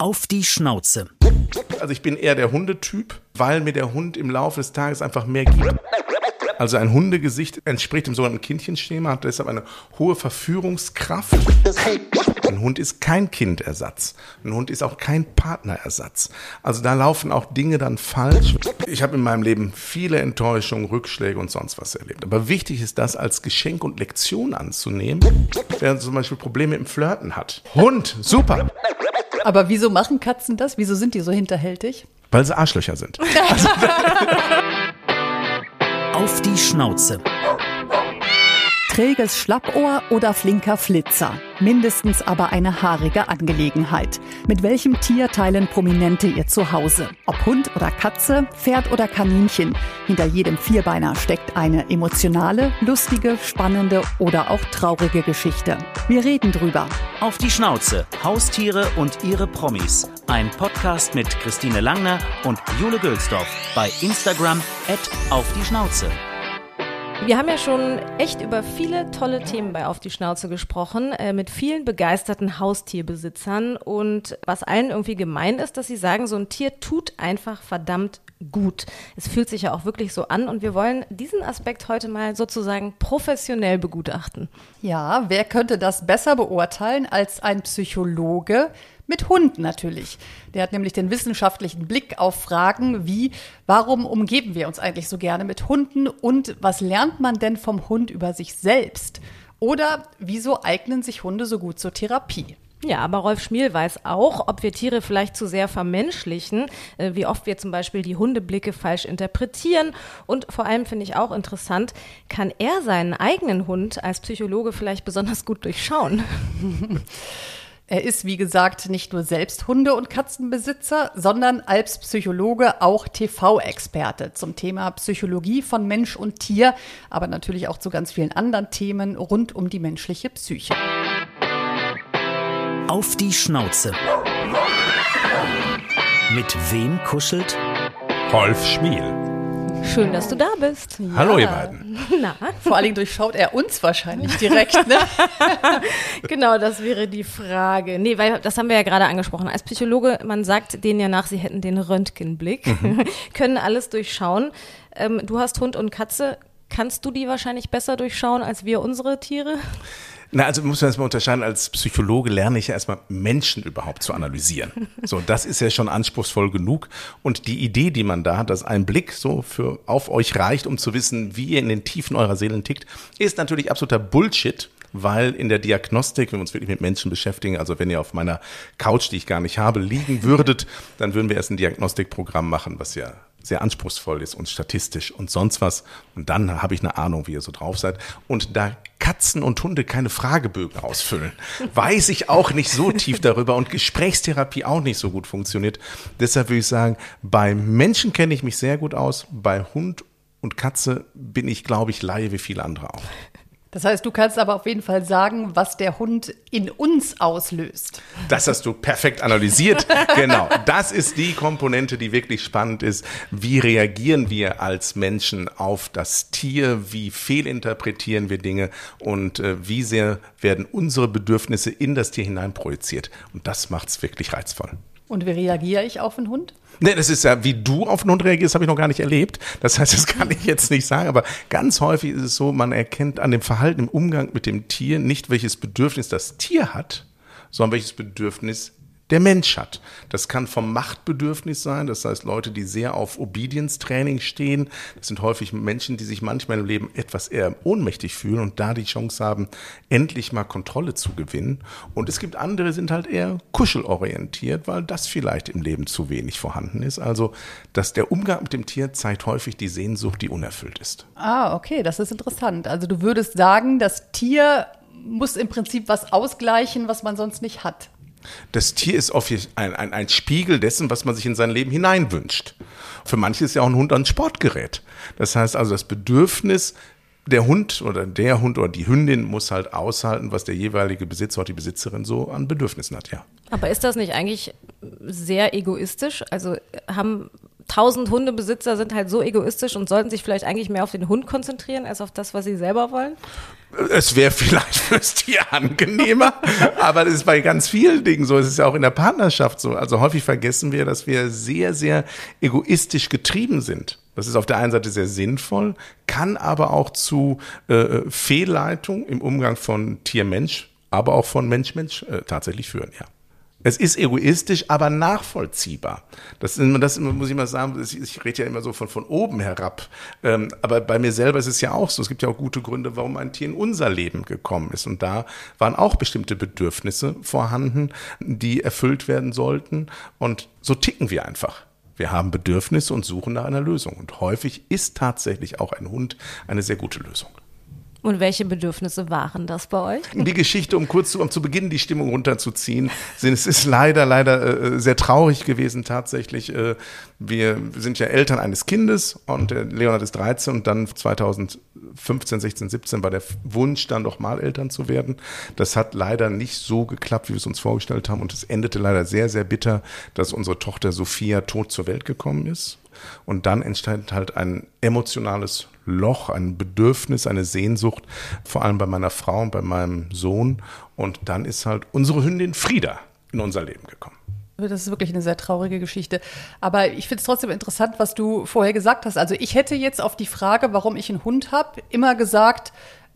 Auf die Schnauze. Also ich bin eher der Hundetyp, weil mir der Hund im Laufe des Tages einfach mehr gibt. Also ein Hundegesicht entspricht dem sogenannten Kindchenschema, hat deshalb eine hohe Verführungskraft. Ein Hund ist kein Kindersatz. Ein Hund ist auch kein Partnerersatz. Also da laufen auch Dinge dann falsch. Ich habe in meinem Leben viele Enttäuschungen, Rückschläge und sonst was erlebt. Aber wichtig ist das als Geschenk und Lektion anzunehmen, wer zum Beispiel Probleme im Flirten hat. Hund, super. Aber wieso machen Katzen das? Wieso sind die so hinterhältig? Weil sie Arschlöcher sind. Auf die Schnauze. Träges Schlappohr oder flinker Flitzer. Mindestens aber eine haarige Angelegenheit. Mit welchem Tier teilen Prominente ihr Zuhause? Ob Hund oder Katze, Pferd oder Kaninchen. Hinter jedem Vierbeiner steckt eine emotionale, lustige, spannende oder auch traurige Geschichte. Wir reden drüber. Auf die Schnauze. Haustiere und ihre Promis. Ein Podcast mit Christine Langner und Jule Gülsdorf. Bei Instagram at auf die Schnauze. Wir haben ja schon echt über viele tolle Themen bei Auf die Schnauze gesprochen, äh, mit vielen begeisterten Haustierbesitzern. Und was allen irgendwie gemein ist, dass sie sagen, so ein Tier tut einfach verdammt gut. Es fühlt sich ja auch wirklich so an und wir wollen diesen Aspekt heute mal sozusagen professionell begutachten. Ja, wer könnte das besser beurteilen als ein Psychologe? Mit Hund natürlich. Der hat nämlich den wissenschaftlichen Blick auf Fragen wie, warum umgeben wir uns eigentlich so gerne mit Hunden und was lernt man denn vom Hund über sich selbst? Oder wieso eignen sich Hunde so gut zur Therapie? Ja, aber Rolf Schmiel weiß auch, ob wir Tiere vielleicht zu sehr vermenschlichen, äh, wie oft wir zum Beispiel die Hundeblicke falsch interpretieren. Und vor allem finde ich auch interessant, kann er seinen eigenen Hund als Psychologe vielleicht besonders gut durchschauen? Er ist, wie gesagt, nicht nur selbst Hunde- und Katzenbesitzer, sondern als Psychologe auch TV-Experte zum Thema Psychologie von Mensch und Tier, aber natürlich auch zu ganz vielen anderen Themen rund um die menschliche Psyche. Auf die Schnauze. Mit wem kuschelt? Rolf Schmiel. Schön, dass du da bist. Hallo ihr beiden. Na, Vor allen Dingen durchschaut er uns wahrscheinlich direkt. Ne? genau, das wäre die Frage. Nee, weil das haben wir ja gerade angesprochen. Als Psychologe, man sagt denen ja nach, sie hätten den Röntgenblick, können alles durchschauen. Ähm, du hast Hund und Katze. Kannst du die wahrscheinlich besser durchschauen als wir unsere Tiere? Na, also muss man erstmal unterscheiden, als Psychologe lerne ich ja erstmal Menschen überhaupt zu analysieren. So, das ist ja schon anspruchsvoll genug. Und die Idee, die man da hat, dass ein Blick so für auf euch reicht, um zu wissen, wie ihr in den Tiefen eurer Seelen tickt, ist natürlich absoluter Bullshit weil in der Diagnostik, wenn wir uns wirklich mit Menschen beschäftigen, also wenn ihr auf meiner Couch, die ich gar nicht habe, liegen würdet, dann würden wir erst ein Diagnostikprogramm machen, was ja sehr anspruchsvoll ist und statistisch und sonst was. Und dann habe ich eine Ahnung, wie ihr so drauf seid. Und da Katzen und Hunde keine Fragebögen ausfüllen, weiß ich auch nicht so tief darüber und Gesprächstherapie auch nicht so gut funktioniert. Deshalb würde ich sagen, bei Menschen kenne ich mich sehr gut aus, bei Hund und Katze bin ich, glaube ich, Laie wie viele andere auch. Das heißt, du kannst aber auf jeden Fall sagen, was der Hund in uns auslöst. Das hast du perfekt analysiert. genau. Das ist die Komponente, die wirklich spannend ist. Wie reagieren wir als Menschen auf das Tier? Wie fehlinterpretieren wir Dinge? Und äh, wie sehr werden unsere Bedürfnisse in das Tier hineinprojiziert? Und das macht es wirklich reizvoll. Und wie reagiere ich auf einen Hund? Nee, das ist ja, wie du auf Hund reagierst, habe ich noch gar nicht erlebt. Das heißt, das kann ich jetzt nicht sagen. Aber ganz häufig ist es so, man erkennt an dem Verhalten im Umgang mit dem Tier nicht, welches Bedürfnis das Tier hat, sondern welches Bedürfnis der Mensch hat. Das kann vom Machtbedürfnis sein, das heißt Leute, die sehr auf Obedience-Training stehen. Das sind häufig Menschen, die sich manchmal im Leben etwas eher ohnmächtig fühlen und da die Chance haben, endlich mal Kontrolle zu gewinnen. Und es gibt andere, sind halt eher kuschelorientiert, weil das vielleicht im Leben zu wenig vorhanden ist. Also, dass der Umgang mit dem Tier zeigt häufig die Sehnsucht, die unerfüllt ist. Ah, okay, das ist interessant. Also du würdest sagen, das Tier muss im Prinzip was ausgleichen, was man sonst nicht hat. Das Tier ist oft ein, ein, ein Spiegel dessen, was man sich in sein Leben hineinwünscht. Für manche ist ja auch ein Hund ein Sportgerät. Das heißt also, das Bedürfnis, der Hund oder der Hund oder die Hündin muss halt aushalten, was der jeweilige Besitzer oder die Besitzerin so an Bedürfnissen hat, ja. Aber ist das nicht eigentlich sehr egoistisch? Also haben tausend Hundebesitzer sind halt so egoistisch und sollten sich vielleicht eigentlich mehr auf den Hund konzentrieren als auf das, was sie selber wollen? Es wäre vielleicht fürs Tier angenehmer, aber das ist bei ganz vielen Dingen so. Es ist ja auch in der Partnerschaft so. Also häufig vergessen wir, dass wir sehr, sehr egoistisch getrieben sind. Das ist auf der einen Seite sehr sinnvoll, kann aber auch zu äh, Fehlleitung im Umgang von Tier-Mensch, aber auch von Mensch-Mensch äh, tatsächlich führen, ja. Es ist egoistisch, aber nachvollziehbar. Das, das muss ich mal sagen, ich rede ja immer so von, von oben herab. Ähm, aber bei mir selber ist es ja auch so. Es gibt ja auch gute Gründe, warum ein Tier in unser Leben gekommen ist. Und da waren auch bestimmte Bedürfnisse vorhanden, die erfüllt werden sollten. Und so ticken wir einfach. Wir haben Bedürfnisse und suchen nach einer Lösung. Und häufig ist tatsächlich auch ein Hund eine sehr gute Lösung. Und welche Bedürfnisse waren das bei euch? Die Geschichte, um kurz zu, um zu Beginn die Stimmung runterzuziehen, es ist leider, leider äh, sehr traurig gewesen tatsächlich. Äh, wir sind ja Eltern eines Kindes und der Leonard ist 13 und dann 2015, 16, 17 war der Wunsch, dann doch mal Eltern zu werden. Das hat leider nicht so geklappt, wie wir es uns vorgestellt haben und es endete leider sehr, sehr bitter, dass unsere Tochter Sophia tot zur Welt gekommen ist. Und dann entsteht halt ein emotionales Loch, ein Bedürfnis, eine Sehnsucht, vor allem bei meiner Frau und bei meinem Sohn. Und dann ist halt unsere Hündin Frieda in unser Leben gekommen. Das ist wirklich eine sehr traurige Geschichte. Aber ich finde es trotzdem interessant, was du vorher gesagt hast. Also ich hätte jetzt auf die Frage, warum ich einen Hund habe, immer gesagt,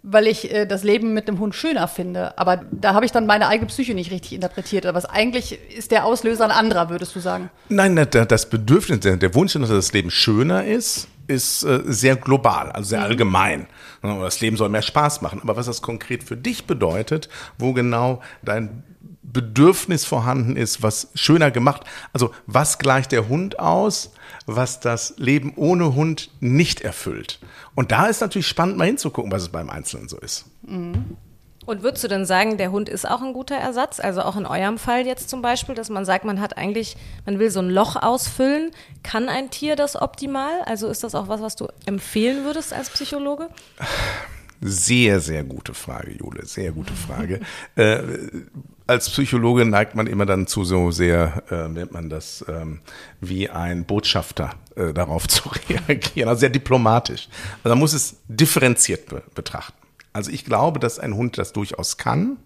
weil ich äh, das Leben mit dem Hund schöner finde. Aber da habe ich dann meine eigene Psyche nicht richtig interpretiert. Aber eigentlich ist der Auslöser ein anderer, würdest du sagen? Nein, das Bedürfnis, der Wunsch, dass das Leben schöner ist, ist äh, sehr global, also sehr mhm. allgemein. Das Leben soll mehr Spaß machen. Aber was das konkret für dich bedeutet, wo genau dein Bedürfnis vorhanden ist, was schöner gemacht. Also was gleicht der Hund aus, was das Leben ohne Hund nicht erfüllt? Und da ist natürlich spannend, mal hinzugucken, was es beim Einzelnen so ist. Mhm. Und würdest du denn sagen, der Hund ist auch ein guter Ersatz? Also auch in eurem Fall jetzt zum Beispiel, dass man sagt, man hat eigentlich, man will so ein Loch ausfüllen. Kann ein Tier das optimal? Also ist das auch was, was du empfehlen würdest als Psychologe? Sehr, sehr gute Frage, Jule. Sehr gute Frage. äh, als Psychologe neigt man immer dann zu so sehr, äh, nennt man das, ähm, wie ein Botschafter äh, darauf zu reagieren, also sehr diplomatisch. Also man muss es differenziert be betrachten. Also ich glaube, dass ein Hund das durchaus kann,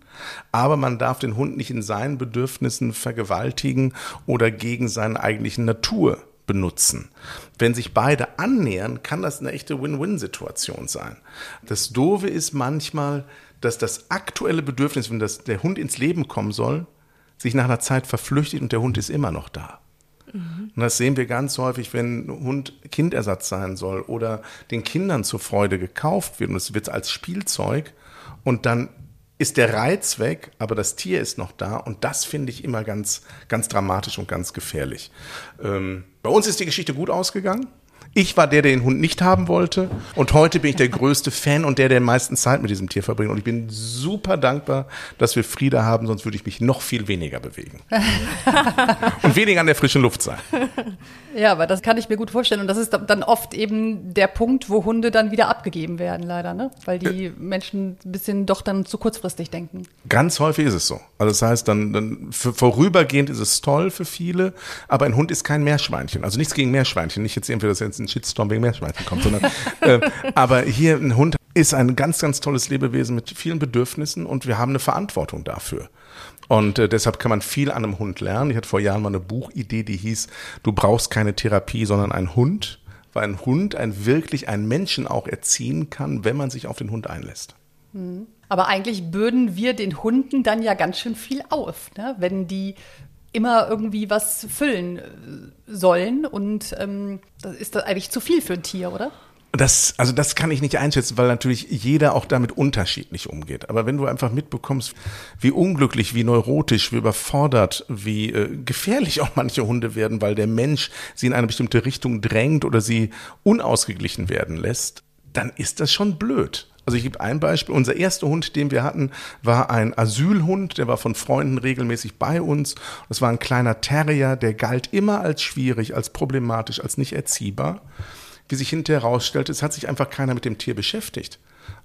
aber man darf den Hund nicht in seinen Bedürfnissen vergewaltigen oder gegen seine eigentlichen Natur benutzen. Wenn sich beide annähern, kann das eine echte Win-Win-Situation sein. Das Doofe ist manchmal, dass das aktuelle Bedürfnis, wenn das, der Hund ins Leben kommen soll, sich nach einer Zeit verflüchtigt und der Hund ist immer noch da. Mhm. Und das sehen wir ganz häufig, wenn Hund Kindersatz sein soll oder den Kindern zur Freude gekauft wird und es wird als Spielzeug und dann ist der Reiz weg, aber das Tier ist noch da und das finde ich immer ganz, ganz dramatisch und ganz gefährlich. Ähm, bei uns ist die Geschichte gut ausgegangen. Ich war der, der den Hund nicht haben wollte. Und heute bin ich der größte Fan und der, der am meisten Zeit mit diesem Tier verbringt. Und ich bin super dankbar, dass wir Frieda haben, sonst würde ich mich noch viel weniger bewegen. und weniger an der frischen Luft sein. Ja, aber das kann ich mir gut vorstellen. Und das ist dann oft eben der Punkt, wo Hunde dann wieder abgegeben werden, leider, ne? Weil die Menschen ein bisschen doch dann zu kurzfristig denken. Ganz häufig ist es so. Also das heißt, dann, dann vorübergehend ist es toll für viele, aber ein Hund ist kein Meerschweinchen. Also nichts gegen Meerschweinchen. Nicht jetzt irgendwie, dass jetzt ein Shitstorm wegen Meerschweinchen kommt, sondern äh, aber hier ein Hund ist ein ganz, ganz tolles Lebewesen mit vielen Bedürfnissen und wir haben eine Verantwortung dafür. Und äh, deshalb kann man viel an einem Hund lernen. Ich hatte vor Jahren mal eine Buchidee, die hieß, du brauchst keine Therapie, sondern einen Hund, weil ein Hund ein wirklich einen Menschen auch erziehen kann, wenn man sich auf den Hund einlässt. Mhm. Aber eigentlich bürden wir den Hunden dann ja ganz schön viel auf, ne? wenn die immer irgendwie was füllen äh, sollen. Und ähm, das ist das eigentlich zu viel für ein Tier, oder? Das, also das kann ich nicht einschätzen, weil natürlich jeder auch damit unterschiedlich umgeht. Aber wenn du einfach mitbekommst, wie unglücklich, wie neurotisch, wie überfordert, wie äh, gefährlich auch manche Hunde werden, weil der Mensch sie in eine bestimmte Richtung drängt oder sie unausgeglichen werden lässt, dann ist das schon blöd. Also ich gebe ein Beispiel. Unser erster Hund, den wir hatten, war ein Asylhund. Der war von Freunden regelmäßig bei uns. Das war ein kleiner Terrier, der galt immer als schwierig, als problematisch, als nicht erziehbar. Wie sich hinterher herausstellte, es hat sich einfach keiner mit dem Tier beschäftigt.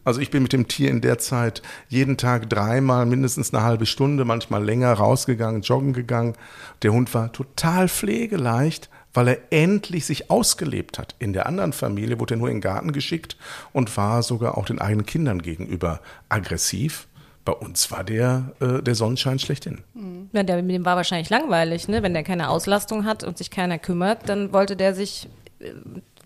Also ich bin mit dem Tier in der Zeit jeden Tag dreimal mindestens eine halbe Stunde, manchmal länger rausgegangen, joggen gegangen. Der Hund war total pflegeleicht, weil er endlich sich ausgelebt hat. In der anderen Familie wurde er nur in den Garten geschickt und war sogar auch den eigenen Kindern gegenüber aggressiv. Bei uns war der äh, der Sonnenschein schlechthin. Ja, der, dem war wahrscheinlich langweilig, ne? Wenn der keine Auslastung hat und sich keiner kümmert, dann wollte der sich äh,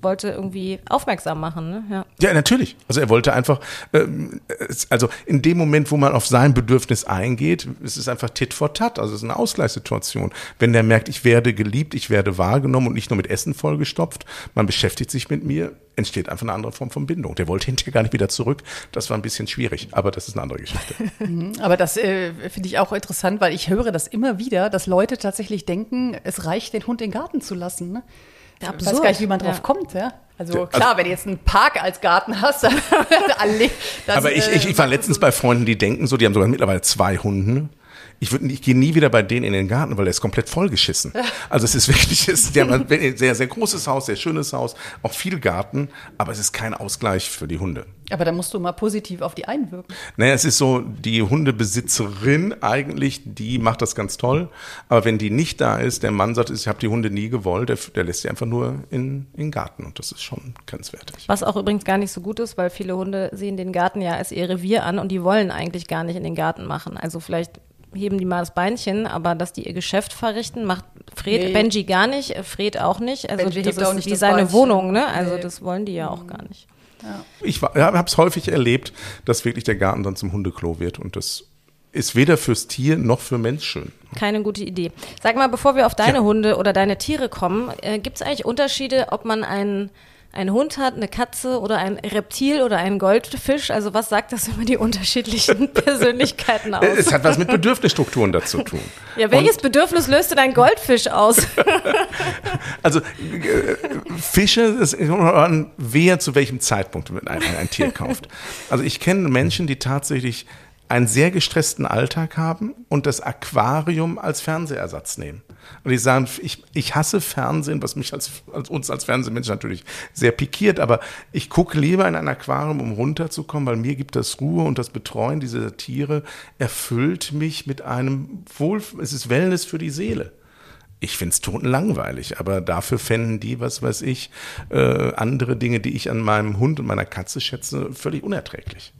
wollte irgendwie aufmerksam machen. Ne? Ja. Ja, natürlich. Also er wollte einfach, ähm, also in dem Moment, wo man auf sein Bedürfnis eingeht, es ist einfach tit for tat. Also es ist eine Ausgleichssituation. Wenn der merkt, ich werde geliebt, ich werde wahrgenommen und nicht nur mit Essen vollgestopft, man beschäftigt sich mit mir, entsteht einfach eine andere Form von Bindung. Der wollte hinterher gar nicht wieder zurück. Das war ein bisschen schwierig, aber das ist eine andere Geschichte. Aber das äh, finde ich auch interessant, weil ich höre das immer wieder, dass Leute tatsächlich denken, es reicht, den Hund in den Garten zu lassen. Ne? Ich weiß absurd. gar nicht, wie man drauf Ja. kommt. Ja? Also Ja, also- klar, wenn du jetzt einen Park als Garten hast, dann, alle, das, Aber ich, ich, ich war äh, letztens bei Freunden, die denken so, die haben sogar mittlerweile zwei Hunde. Ich, würd, ich gehe nie wieder bei denen in den Garten, weil der ist komplett vollgeschissen. Also es ist wirklich, es ist, die haben ein sehr, sehr großes Haus, sehr schönes Haus, auch viel Garten, aber es ist kein Ausgleich für die Hunde. Aber da musst du mal positiv auf die einwirken. Naja, es ist so, die Hundebesitzerin eigentlich, die macht das ganz toll. Aber wenn die nicht da ist, der Mann sagt, ich habe die Hunde nie gewollt, der, der lässt sie einfach nur in, in den Garten. Und das ist schon grenzwertig. Was auch übrigens gar nicht so gut ist, weil viele Hunde sehen den Garten ja als ihr Revier an und die wollen eigentlich gar nicht in den Garten machen. Also vielleicht heben die mal das Beinchen, aber dass die ihr Geschäft verrichten, macht Fred, Nee. Benji gar nicht, Fred auch nicht. Also Benji das hebt auch ist nicht wie das seine Beinchen. Wohnung, ne? Also Nee. das wollen die ja auch gar nicht. Ich ja, habe es häufig erlebt, dass wirklich der Garten dann zum Hundeklo wird. Und das ist weder fürs Tier noch für Mensch schön. Keine gute Idee. Sag mal, bevor wir auf deine Ja. Hunde oder deine Tiere kommen, äh, gibt es eigentlich Unterschiede, ob man einen, einen Hund hat, eine Katze oder ein Reptil oder einen Goldfisch? Also was sagt das über die unterschiedlichen Persönlichkeiten aus? Es hat was mit Bedürfnisstrukturen dazu tun. Ja, welches Bedürfnis löst denn ein Goldfisch aus? Also äh, Fische, es kommt an, wer zu welchem Zeitpunkt ein, ein Tier kauft. Also ich kenne Menschen, die tatsächlich einen sehr gestressten Alltag haben und das Aquarium als Fernsehersatz nehmen. Und die sagen, ich, ich hasse Fernsehen, was mich als, als uns als Fernsehmensch natürlich sehr pikiert, aber ich gucke lieber in ein Aquarium, um runterzukommen, weil mir gibt das Ruhe und das Betreuen dieser Tiere erfüllt mich mit einem Wohl, es ist Wellness für die Seele. Ich find's totenlangweilig, aber dafür fänden die, was weiß ich, äh, andere Dinge, die ich an meinem Hund und meiner Katze schätze, völlig unerträglich.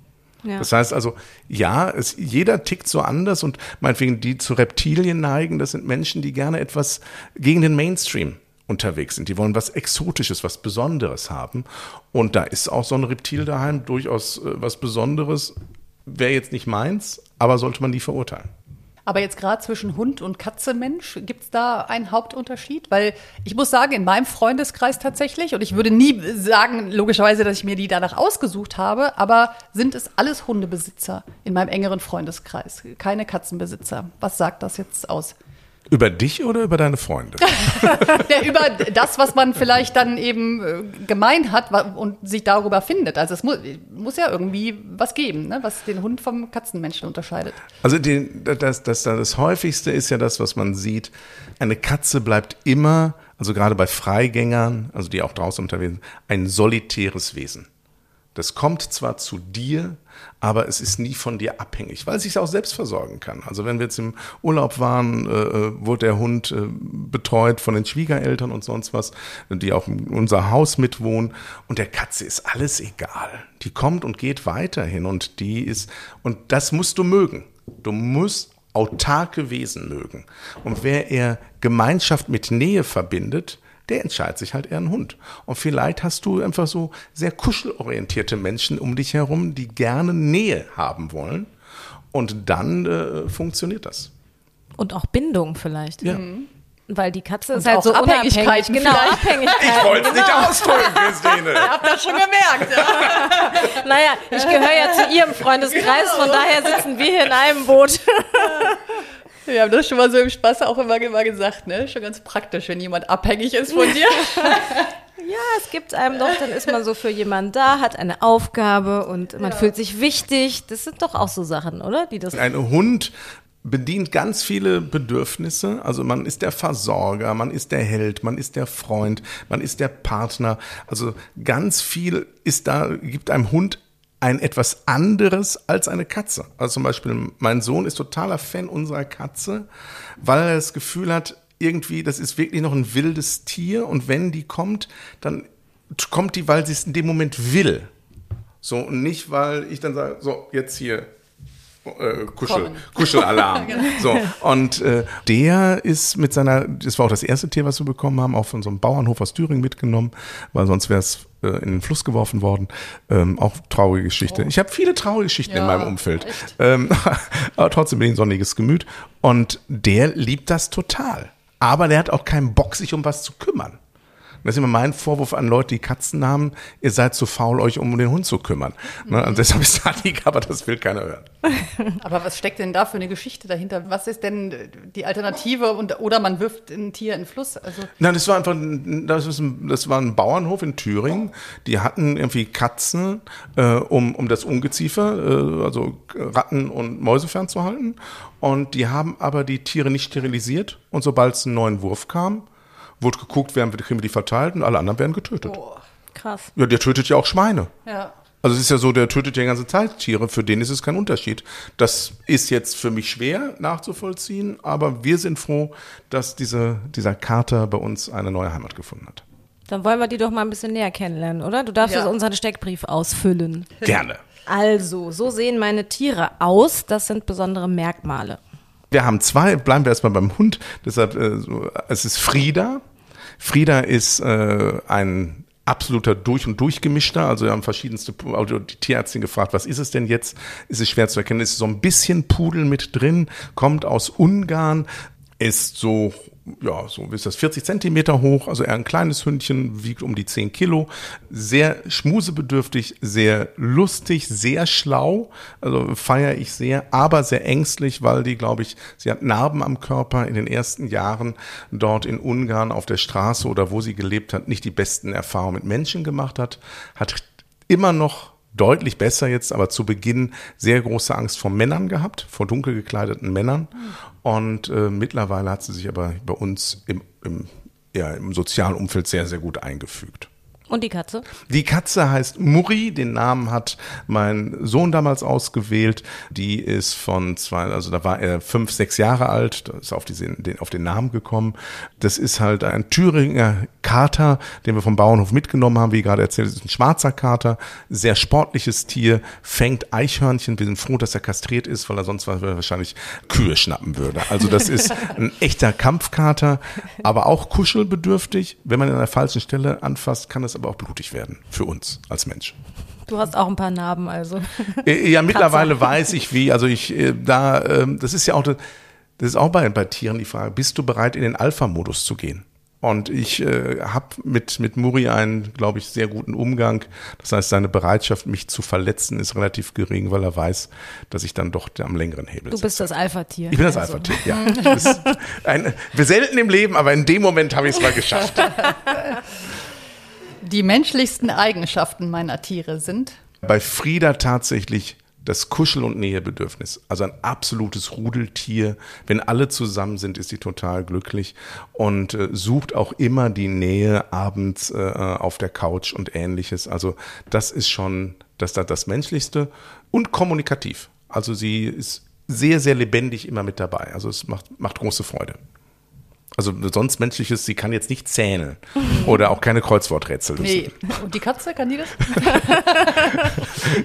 Ja. Das heißt also, ja, es, jeder tickt so anders und meinetwegen die zu Reptilien neigen, das sind Menschen, die gerne etwas gegen den Mainstream unterwegs sind. Die wollen was Exotisches, was Besonderes haben. Und da ist auch so ein Reptil daheim durchaus äh, was Besonderes. Wäre jetzt nicht meins, aber sollte man nie verurteilen. Aber jetzt gerade zwischen Hund und Katze Mensch, gibt es da einen Hauptunterschied? Weil ich muss sagen, in meinem Freundeskreis tatsächlich, und ich würde nie sagen, logischerweise, dass ich mir die danach ausgesucht habe, aber sind es alles Hundebesitzer in meinem engeren Freundeskreis, keine Katzenbesitzer. Was sagt das jetzt aus? Über dich oder über deine Freunde? Ja, über das, was man vielleicht dann eben äh, gemein hat und sich darüber findet. Also es mu muss ja irgendwie was geben, ne, was den Hund vom Katzenmenschen unterscheidet. Also die, das, das, das häufigste ist ja das, was man sieht. Eine Katze bleibt immer, also gerade bei Freigängern, also die auch draußen unterwegs sind, ein solitäres Wesen. Das kommt zwar zu dir, aber es ist nie von dir abhängig, weil es sich auch selbst versorgen kann. Also wenn wir jetzt im Urlaub waren, äh, äh, wurde der Hund äh, betreut von den Schwiegereltern und sonst was, die auch in unser Haus mitwohnen. Und der Katze ist alles egal. Die kommt und geht weiterhin und die ist, und das musst du mögen. Du musst autarke Wesen mögen. Und wer er Gemeinschaft mit Nähe verbindet, der entscheidet sich halt eher ein Hund. Und vielleicht hast du einfach so sehr kuschelorientierte Menschen um dich herum, die gerne Nähe haben wollen. Und dann äh, funktioniert das. Und auch Bindung vielleicht. Ja. Weil die Katze Und ist halt auch so unabhängig. Abhängigkeiten Genau, vielleicht. Abhängigkeiten. Ich wollte es nicht ausdrücken, Christine. Habt das schon gemerkt? Ja. Naja, ich gehöre ja zu ihrem Freundeskreis, von daher sitzen wir hier in einem Boot. Wir haben das schon mal so im Spaß auch immer, immer gesagt, ne? Schon ganz praktisch, wenn jemand abhängig ist von dir. Ja, es gibt einem doch, dann ist man so für jemanden da, hat eine Aufgabe und man fühlt sich wichtig. Das sind doch auch so Sachen, oder? Die das Ein Hund bedient ganz viele Bedürfnisse. Also man ist der Versorger, man ist der Held, man ist der Freund, man ist der Partner. Also ganz viel ist da, gibt einem Hund ein etwas anderes als eine Katze. Also zum Beispiel mein Sohn ist totaler Fan unserer Katze, weil er das Gefühl hat, irgendwie, das ist wirklich noch ein wildes Tier und wenn die kommt, dann kommt die, weil sie es in dem Moment will. So, und nicht, weil ich dann sage, so, jetzt hier, äh, Kuschel, Kommen. Kuschelalarm. So, und äh, der ist mit seiner, das war auch das erste Tier, was wir bekommen haben, auch von so einem Bauernhof aus Thüringen mitgenommen, weil sonst wäre es äh, in den Fluss geworfen worden. Ähm, auch traurige Geschichte. Ich habe viele traurige Geschichten in Oh. Ja, meinem Umfeld. Ähm, aber trotzdem bin ich ein sonniges Gemüt. Und der liebt das total. Aber der hat auch keinen Bock, sich um was zu kümmern. Das ist immer mein Vorwurf an Leute, die Katzen haben. Ihr seid zu faul, euch um den Hund zu kümmern. Ne? Und deshalb ist Sadik, aber das will keiner hören. Aber was steckt denn da für eine Geschichte dahinter? Was ist denn die Alternative? Und, oder man wirft ein Tier in den Fluss? Also, Nein, das war einfach, ein- das, ist ein, das war ein Bauernhof in Thüringen. Die hatten irgendwie Katzen, äh, um, um das Ungeziefer, äh, also Ratten und Mäuse fernzuhalten. Und die haben aber die Tiere nicht sterilisiert. Und sobald es einen neuen Wurf kam, wurde geguckt, werden wir, kriegen wir die verteilt und alle anderen werden getötet. Krass. Ja, der tötet ja auch Schweine. ja. Also es ist ja so, der tötet ja die ganze Zeit Tiere, für den ist es kein Unterschied. Das ist jetzt für mich schwer nachzuvollziehen, aber wir sind froh, dass diese, dieser Kater bei uns eine neue Heimat gefunden hat. Dann wollen wir die doch mal ein bisschen näher kennenlernen, oder? Du darfst Ja. jetzt unseren Steckbrief ausfüllen. Gerne. Also, so sehen meine Tiere aus. Das sind besondere Merkmale. Wir haben zwei, bleiben wir erstmal beim Hund. Deshalb, äh, es ist Frieda. Frieda ist äh, ein absoluter durch und durch gemischter. Also wir haben verschiedenste, also die Tierärztin gefragt, was ist es denn jetzt? Ist es schwer zu erkennen. Ist so ein bisschen Pudel mit drin, kommt aus Ungarn, ist so, ja, so ist das, 40 Zentimeter hoch, also eher ein kleines Hündchen, wiegt um die 10 Kilo, sehr schmusebedürftig, sehr lustig, sehr schlau, also feiere ich sehr, aber sehr ängstlich, weil die, glaube ich, sie hat Narben am Körper in den ersten Jahren dort in Ungarn auf der Straße oder wo sie gelebt hat, nicht die besten Erfahrungen mit Menschen gemacht hat, hat immer noch deutlich besser jetzt, aber zu Beginn sehr große Angst vor Männern gehabt, vor dunkel gekleideten Männern. Und äh, mittlerweile hat sie sich aber bei uns im, im, ja, im sozialen Umfeld sehr, sehr gut eingefügt. Und die Katze? Die Katze heißt Muri, den Namen hat mein Sohn damals ausgewählt. Die ist von zwei, also da war er fünf, sechs Jahre alt, da ist auf, diese, den, auf den Namen gekommen. Das ist halt ein Thüringer Kater, den wir vom Bauernhof mitgenommen haben, wie gerade erzählt, ist ein schwarzer Kater, sehr sportliches Tier, fängt Eichhörnchen. Wir sind froh, dass er kastriert ist, weil er sonst wahrscheinlich Kühe schnappen würde. Also das ist ein echter Kampfkater, aber auch kuschelbedürftig. Wenn man ihn an der falschen Stelle anfasst, kann es aber auch blutig werden für uns als Mensch. Du hast auch ein paar Narben, also. Äh, Ja, mittlerweile weiß ich wie. Also ich äh, da, ähm, das ist ja auch, das ist auch bei, bei Tieren die Frage, bist du bereit in den Alpha-Modus zu gehen? Und ich äh, habe mit, mit Muri einen, glaube ich, sehr guten Umgang. Das heißt, seine Bereitschaft, mich zu verletzen, ist relativ gering, weil er weiß, dass ich dann doch am längeren Hebel Du sitze. bist das Alpha-Tier. Ich bin das Also. Alpha-Tier, ja. Ein, wir selten im Leben, aber in dem Moment habe ich es mal geschafft. Die menschlichsten Eigenschaften meiner Tiere sind. Bei Frieda tatsächlich das Kuschel- und Nähebedürfnis. Also ein absolutes Rudeltier. Wenn alle zusammen sind, ist sie total glücklich und äh, sucht auch immer die Nähe abends äh, auf der Couch und ähnliches. Also das ist schon das, das, das Menschlichste und kommunikativ. Also sie ist sehr, sehr lebendig immer mit dabei. Also es macht, macht große Freude. Also sonst menschliches, sie kann jetzt nicht zähnen oder auch keine Kreuzworträtsel lösen. Nee. Und die Katze, kann die das?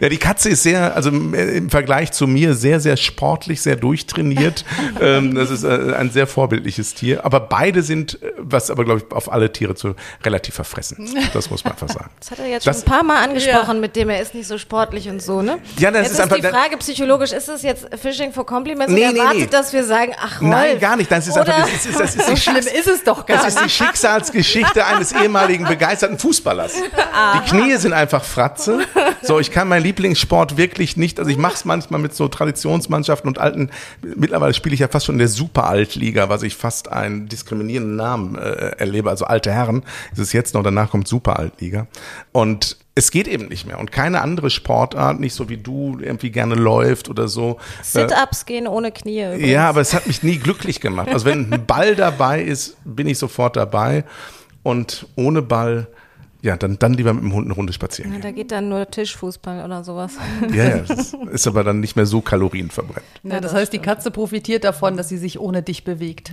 Ja, die Katze ist sehr, also im Vergleich zu mir sehr, sehr sportlich, sehr durchtrainiert. ähm, das ist äh, ein sehr vorbildliches Tier. Aber beide sind, äh, was aber glaube ich auf alle Tiere zu relativ verfressen. Das muss man einfach sagen. Das hat er jetzt Das- schon ein paar Mal angesprochen, mit dem er ist nicht so sportlich und so, ne? Ja, das jetzt ist ist, einfach- die Frage psychologisch, ist es jetzt Fishing for Compliments Nee, und nee, erwartet, nee. dass wir sagen, ach Rolf, Nein, gar nicht. Das ist oder, einfach, das ist, das ist So schlimm ist es doch gar Das ist die nicht. Schicksalsgeschichte eines ehemaligen begeisterten Fußballers. Die Knie sind einfach Fratze. So, ich kann meinen Lieblingssport wirklich nicht, also ich mache es manchmal mit so Traditionsmannschaften und alten, mittlerweile spiele ich ja fast schon in der Super-Altliga, was ich fast einen diskriminierenden Namen äh, erlebe, also alte Herren, ist es jetzt noch, danach kommt Super-Altliga. Und es geht eben nicht mehr. Und keine andere Sportart, nicht so wie du irgendwie gerne läuft oder so. äh, Sit-Ups gehen ohne Knie. Übrigens. ja, aber es hat mich nie glücklich gemacht. Also wenn ein Ball dabei ist, bin ich sofort dabei. Und ohne Ball Ja, dann, dann lieber mit dem Hund eine Runde spazieren Na, gehen. da geht dann nur Tischfußball oder sowas. Ja, ja, das ist aber dann nicht mehr so kalorienverbrennend. Ja, das heißt, die Katze profitiert davon, dass sie sich ohne dich bewegt.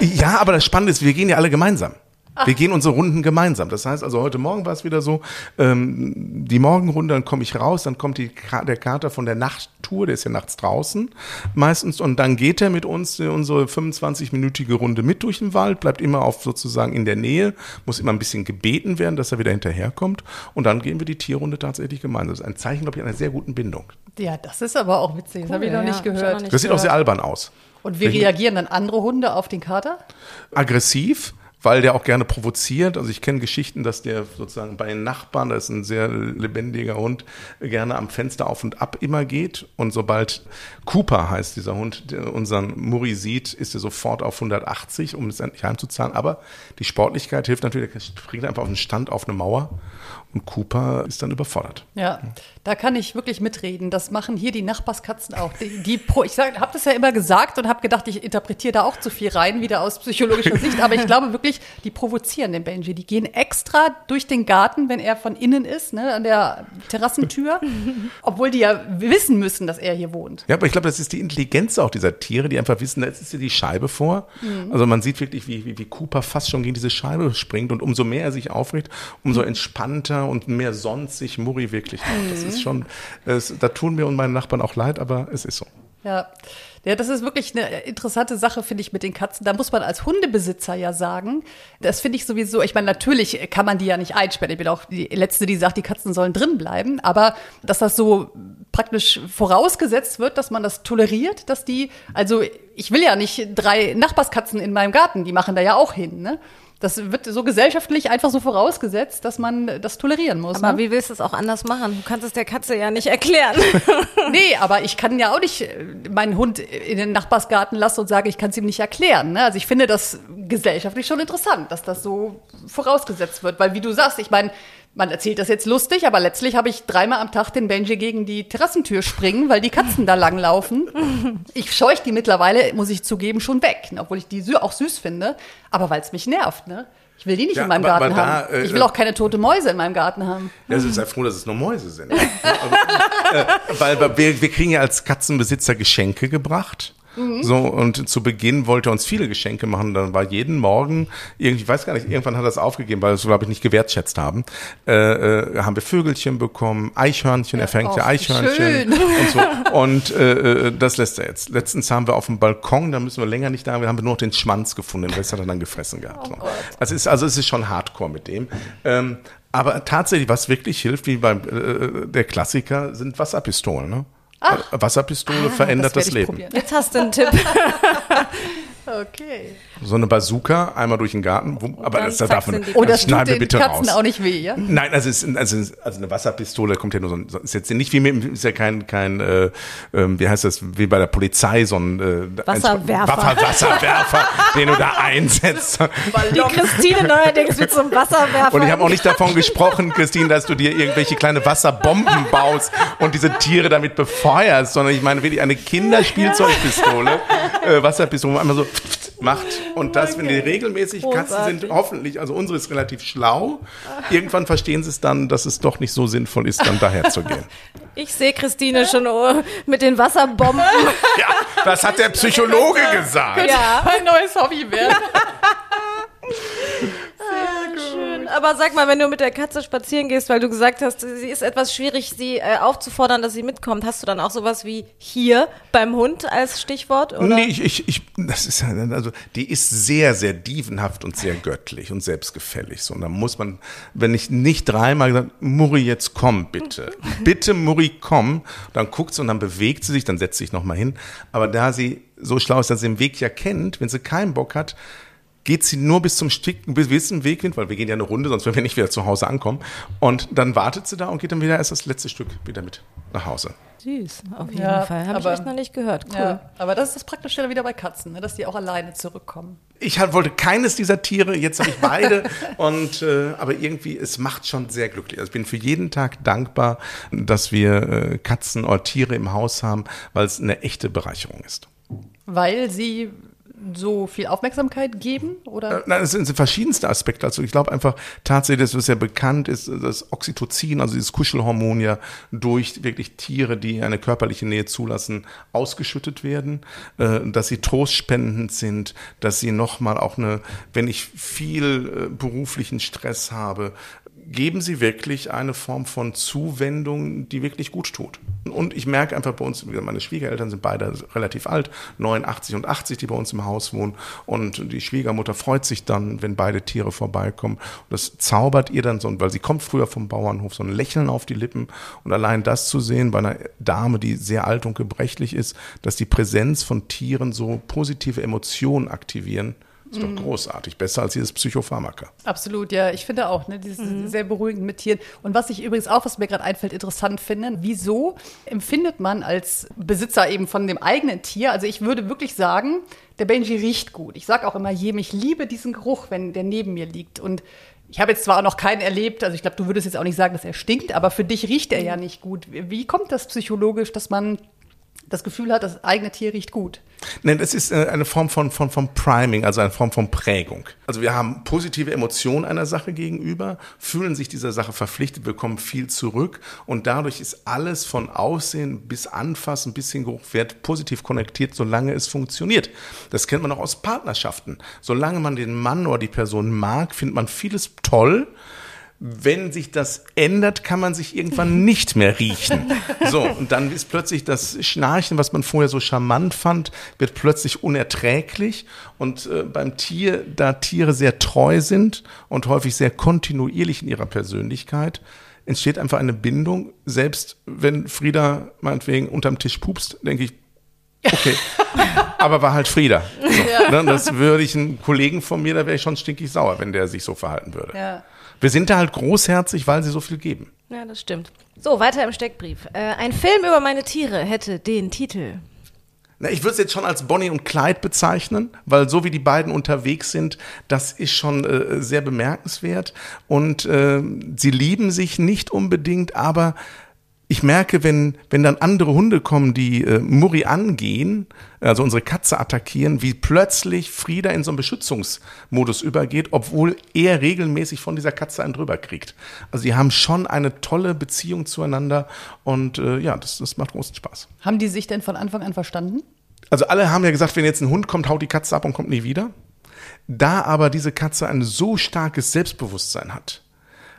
Ja, aber das Spannende ist, wir gehen ja alle gemeinsam. Wir gehen unsere Runden gemeinsam. Das heißt, also heute Morgen war es wieder so, ähm, die Morgenrunde, dann komme ich raus, dann kommt die, der Kater von der Nachttour, der ist ja nachts draußen meistens, und dann geht er mit uns in unsere 25-minütige Runde mit durch den Wald, bleibt immer auf sozusagen in der Nähe, muss immer ein bisschen gebeten werden, dass er wieder hinterherkommt, und dann gehen wir die Tierrunde tatsächlich gemeinsam. Das ist ein Zeichen, glaube ich, einer sehr guten Bindung. Ja, das ist aber auch witzig. Das habe ich noch ja, nicht gehört. noch nicht Das sieht auch sehr gehört. albern aus. Und wie reagieren dann andere Hunde auf den Kater? aggressiv, weil der auch gerne provoziert. Also ich kenne Geschichten, dass der sozusagen bei den Nachbarn, das ist ein sehr lebendiger Hund, gerne am Fenster auf und ab immer geht. Und sobald Cooper heißt dieser Hund, unseren Muri sieht, ist er sofort auf 180, um es endlich heimzuzahlen. Aber die Sportlichkeit hilft natürlich, er springt einfach auf den Stand, auf eine Mauer. Und Cooper ist dann überfordert. Ja, da kann ich wirklich mitreden. Das machen hier die Nachbarskatzen auch. Die, die pro, ich habe das ja immer gesagt und habe gedacht, ich interpretiere da auch zu viel rein, wieder aus psychologischer Sicht. Aber ich glaube wirklich, die provozieren den Benji. Die gehen extra durch den Garten, wenn er von innen ist, ne, an der Terrassentür, obwohl die ja wissen müssen, dass er hier wohnt. Ja, aber ich glaube, das ist die Intelligenz auch dieser Tiere, die einfach wissen, da ist hier die Scheibe vor. Also man sieht wirklich, wie, wie, wie Cooper fast schon gegen diese Scheibe springt und umso mehr er sich aufregt, umso entspannter und mehr sonst sich Muri wirklich auch. Das ist schon, es, da tun mir und meinen Nachbarn auch leid, aber es ist so. Ja. Ja, das ist wirklich eine interessante Sache, finde ich, mit den Katzen. Da muss man als Hundebesitzer ja sagen, das finde ich sowieso, ich meine, natürlich kann man die ja nicht einsperren. Ich bin auch die Letzte, die sagt, die Katzen sollen drin bleiben. Aber dass das so praktisch vorausgesetzt wird, dass man das toleriert, dass die, also ich will ja nicht drei Nachbarskatzen in meinem Garten, die machen da ja auch hin, ne? Das wird so gesellschaftlich einfach so vorausgesetzt, dass man das tolerieren muss. Aber ne? wie willst du es auch anders machen? Du kannst es der Katze ja nicht erklären. Nee, aber ich kann ja auch nicht äh, meinen Hund in den Nachbarsgarten lassen und sage, ich kann es ihm nicht erklären. Ne? Also ich finde das gesellschaftlich schon interessant, dass das so vorausgesetzt wird. Weil wie du sagst, ich meine, man erzählt das jetzt lustig, aber letztlich habe ich dreimal am Tag den Benji gegen die Terrassentür springen, weil die Katzen da langlaufen. Ich scheuche die mittlerweile, muss ich zugeben, schon weg, ne? obwohl ich die auch süß finde, aber weil es mich nervt. Ne? Ich will die nicht Ja, in meinem aber- Garten aber da, haben. äh, ich will auch keine tote Mäuse in meinem Garten haben. Ja, also sei froh, dass es nur Mäuse sind. also, äh, weil wir, wir kriegen ja als Katzenbesitzer Geschenke gebracht. So, und zu Beginn wollte er uns viele Geschenke machen. Dann war jeden Morgen, irgendwie, ich weiß gar nicht, irgendwann hat er es aufgegeben, weil wir es, glaube ich, nicht gewertschätzt haben. Äh, äh, haben wir Vögelchen bekommen, Eichhörnchen, er fängt ja Eichhörnchen schön. und so. Und äh, äh, das lässt er jetzt. Letztens haben wir auf dem Balkon, da müssen wir länger nicht da, haben, wir haben nur noch den Schwanz gefunden, den Rest hat er dann gefressen gehabt. so. also, es ist, also es ist schon hardcore mit dem. Ähm, aber tatsächlich, was wirklich hilft, wie beim äh, der Klassiker, sind Wasserpistolen. Ne? Äh, Wasserpistole verändert das das, Leben. probieren. Jetzt hast du einen Tipp. Okay. So eine Bazooka einmal durch den Garten, wo, aber das, da zack, darf man. das tut schneiden wir den bitte Katzen raus. auch nicht weh, ja? Nein, also, es ist, also, also eine Wasserpistole kommt ja nur so ein, ist jetzt nicht wie mit, ist ja kein, kein, äh, ähm, wie heißt das, wie bei der Polizei, so ein äh, Wasserwerfer. Wasser, Wasserwerfer, den du da einsetzt. Die Christine neuerdings so einem Wasserwerfer. Und ich habe auch nicht davon gesprochen, Christine, dass du dir irgendwelche kleine Wasserbomben baust und diese Tiere damit befeuerst, sondern ich meine wirklich eine Kinderspielzeugpistole, äh, Wasserpistole, wo man einmal so macht. Und das, wenn die regelmäßig Katzen sind, Großartig. hoffentlich, also unsere ist relativ schlau, irgendwann verstehen sie es dann, dass es doch nicht so sinnvoll ist, dann daher zu gehen. Ich sehe Christine schon oh, mit den Wasserbomben. Ja, das hat der Psychologe gesagt. ja. Ein neues Hobby werden. Aber sag mal, wenn du mit der Katze spazieren gehst, weil du gesagt hast, sie ist etwas schwierig, sie äh, aufzufordern, dass sie mitkommt, hast du dann auch sowas wie hier beim Hund als Stichwort? Oder? Nee, ich, ich, ich, das ist also, die ist sehr, sehr dievenhaft und sehr göttlich und selbstgefällig. So, und da muss man, wenn ich nicht dreimal gesagt, Muri, jetzt komm, bitte. Bitte, Muri, komm. Dann guckt sie und dann bewegt sie sich, dann setzt sie sich nochmal hin. Aber da sie so schlau ist, dass sie den Weg ja kennt, wenn sie keinen Bock hat, geht sie nur bis zum Stück, bis bis zum Wegwind, weil wir gehen ja eine Runde, sonst werden wir nicht wieder zu Hause ankommen. Und dann wartet sie da und geht dann wieder erst das letzte Stück wieder mit nach Hause. Süß, auf jeden Ja, Fall. Habe ich echt noch nicht gehört. Cool. Ja, aber das ist das Praktische wieder bei Katzen, ne? dass die auch alleine zurückkommen. Ich halt wollte keines dieser Tiere, jetzt habe ich beide. und äh, aber irgendwie, es macht schon sehr glücklich. Also ich bin für jeden Tag dankbar, dass wir äh, Katzen oder Tiere im Haus haben, weil es eine echte Bereicherung ist. Weil sie so viel Aufmerksamkeit geben? Oder? Äh, nein, es sind verschiedenste Aspekte. Also ich glaube einfach tatsächlich, dass es ja bekannt ist, dass Oxytocin, also dieses Kuschelhormon ja durch wirklich Tiere, die eine körperliche Nähe zulassen, ausgeschüttet werden, äh, dass sie trostspendend sind, dass sie nochmal auch eine, wenn ich viel äh, beruflichen Stress habe, geben sie wirklich eine Form von Zuwendung, die wirklich gut tut. Und ich merke einfach bei uns, meine Schwiegereltern sind beide relativ alt, 89 und 80, die bei uns im Haus wohnen. Und die Schwiegermutter freut sich dann, wenn beide Tiere vorbeikommen. Und das zaubert ihr dann so, weil sie kommt früher vom Bauernhof, so ein Lächeln auf die Lippen. Und allein das zu sehen bei einer Dame, die sehr alt und gebrechlich ist, dass die Präsenz von Tieren so positive Emotionen aktivieren, ist doch großartig. Besser als dieses Psychopharmaka. Absolut, ja. Ich finde auch, ne, dieses sehr beruhigend mit Tieren. Und was ich übrigens auch, was mir gerade einfällt, interessant finde, wieso empfindet man als Besitzer eben von dem eigenen Tier, also ich würde wirklich sagen, der Benji riecht gut. Ich sage auch immer jedem, ich liebe diesen Geruch, wenn der neben mir liegt. Und ich habe jetzt zwar auch noch keinen erlebt, also ich glaube, du würdest jetzt auch nicht sagen, dass er stinkt, aber für dich riecht er ja nicht gut. Wie kommt das psychologisch, dass man das Gefühl hat, das eigene Tier riecht gut? Nein, das ist äh, eine Form von, von, von Priming, also eine Form von Prägung. Also wir haben positive Emotionen einer Sache gegenüber, fühlen sich dieser Sache verpflichtet, bekommen viel zurück und dadurch ist alles von Aussehen bis Anfassen bis hin Geruchwert positiv konnektiert, solange es funktioniert. Das kennt man auch aus Partnerschaften. Solange man den Mann oder die Person mag, findet man vieles toll wenn sich das ändert, kann man sich irgendwann nicht mehr riechen. So, und dann ist plötzlich das Schnarchen, was man vorher so charmant fand, wird plötzlich unerträglich. Und äh, beim Tier, da Tiere sehr treu sind und häufig sehr kontinuierlich in ihrer Persönlichkeit, entsteht einfach eine Bindung. Selbst wenn Frieda meinetwegen unterm Tisch pupst, denke ich, okay. Aber war halt Frieda. So, ne? Das würde ich einen Kollegen von mir, da wäre ich schon stinkig sauer, wenn der sich so verhalten würde. Ja. Wir sind da halt großherzig, weil sie so viel geben. Ja, das stimmt. So, weiter im Steckbrief. Äh, ein Film über meine Tiere hätte den Titel. Na, ich würde es jetzt schon als Bonnie und Clyde bezeichnen, weil so wie die beiden unterwegs sind, das ist schon äh, sehr bemerkenswert. Und äh, sie lieben sich nicht unbedingt, aber ich merke, wenn, wenn dann andere Hunde kommen, die äh, Muri angehen, also unsere Katze attackieren, wie plötzlich Frieda in so einen Beschützungsmodus übergeht, obwohl er regelmäßig von dieser Katze einen drüber kriegt. Also die haben schon eine tolle Beziehung zueinander und äh, ja, das, das macht großen Spaß. Haben die sich denn von Anfang an verstanden? Also alle haben ja gesagt, wenn jetzt ein Hund kommt, haut die Katze ab und kommt nie wieder. Da aber diese Katze ein so starkes Selbstbewusstsein hat,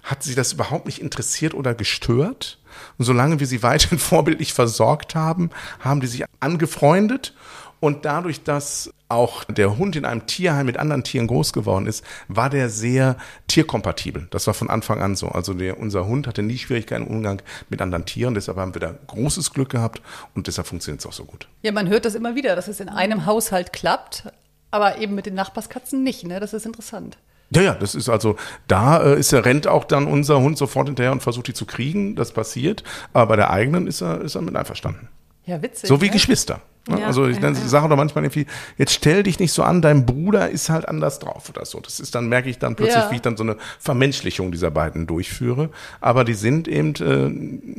hat sie das überhaupt nicht interessiert oder gestört. Und solange wir sie weiterhin vorbildlich versorgt haben, haben die sich angefreundet. Und dadurch, dass auch der Hund in einem Tierheim mit anderen Tieren groß geworden ist, war der sehr tierkompatibel. Das war von Anfang an so. Also der, unser Hund hatte nie Schwierigkeiten im Umgang mit anderen Tieren. Deshalb haben wir da großes Glück gehabt und deshalb funktioniert es auch so gut. Ja, man hört das immer wieder, dass es in einem Haushalt klappt, aber eben mit den Nachbarskatzen nicht. Ne? Das ist interessant. Ja, ja, das ist also, da äh, ist er, rennt auch dann unser Hund sofort hinterher und versucht die zu kriegen. Das passiert. Aber bei der eigenen ist er, ist er mit einverstanden. Ja, witzig. So wie ne? Geschwister. Ne? Ja, also ich, ja, sage doch manchmal irgendwie, jetzt stell dich nicht so an, dein Bruder ist halt anders drauf oder so. Das ist dann, merke ich dann plötzlich, Ja. wie ich dann so eine Vermenschlichung dieser beiden durchführe. Aber die sind eben äh,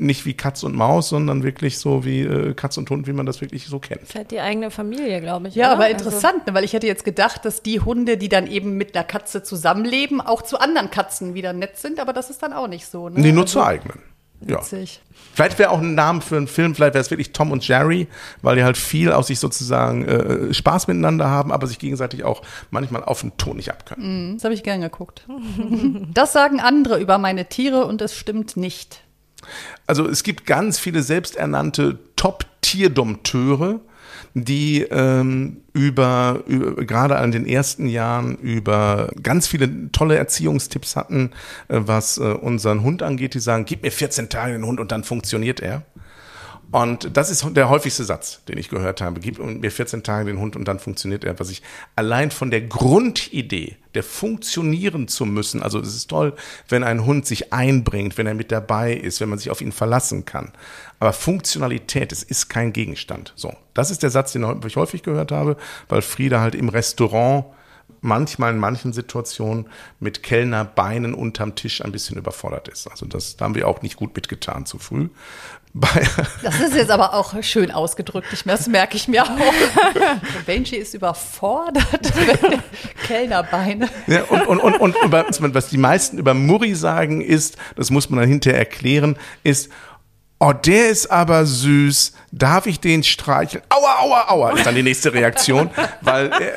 nicht wie Katz und Maus, sondern wirklich so wie äh, Katz und Hund, wie man das wirklich so kennt. Das ist halt die eigene Familie, glaube ich. Ja, oder? aber Also- interessant, ne? weil ich hätte jetzt gedacht, dass die Hunde, die dann eben mit einer Katze zusammenleben, auch zu anderen Katzen wieder nett sind, aber das ist dann auch nicht so. Ne? Nee, nur Also, zur eigenen. Ja. Witzig. Vielleicht wäre auch ein Name für einen Film, vielleicht wäre es wirklich Tom und Jerry, weil die halt viel aus sich sozusagen äh, Spaß miteinander haben, aber sich gegenseitig auch manchmal auf den Ton nicht abkönnen. Das habe ich gern geguckt. Das sagen andere über meine Tiere und es stimmt nicht. Also es gibt ganz viele selbsternannte Top-Tierdompteure, die ähm, über, über gerade an den ersten Jahren über ganz viele tolle Erziehungstipps hatten, äh, was äh, unseren Hund angeht. Die sagen, gib mir 14 Tage den Hund und dann funktioniert er. Und das ist der häufigste Satz, den ich gehört habe. Gib mir 14 Tage den Hund und dann funktioniert er. Was ich allein von der Grundidee, der funktionieren zu müssen, also es ist toll, wenn ein Hund sich einbringt, wenn er mit dabei ist, wenn man sich auf ihn verlassen kann. Aber Funktionalität, es ist kein Gegenstand. So, das ist der Satz, den ich häufig gehört habe, weil Frieda halt im Restaurant manchmal in manchen Situationen mit Kellnerbeinen unterm Tisch ein bisschen überfordert ist. Also das da haben wir auch nicht gut mitgetan zu früh. Das ist jetzt aber auch schön ausgedrückt. Ich, das merke ich mir auch. Benji ist überfordert. Kellnerbeine. Ja, und, und, und, und über, was die meisten über Murray sagen ist, das muss man dann hinterher erklären, ist, oh, der ist aber süß, darf ich den streicheln? Aua, aua, aua, ist dann die nächste Reaktion, weil äh,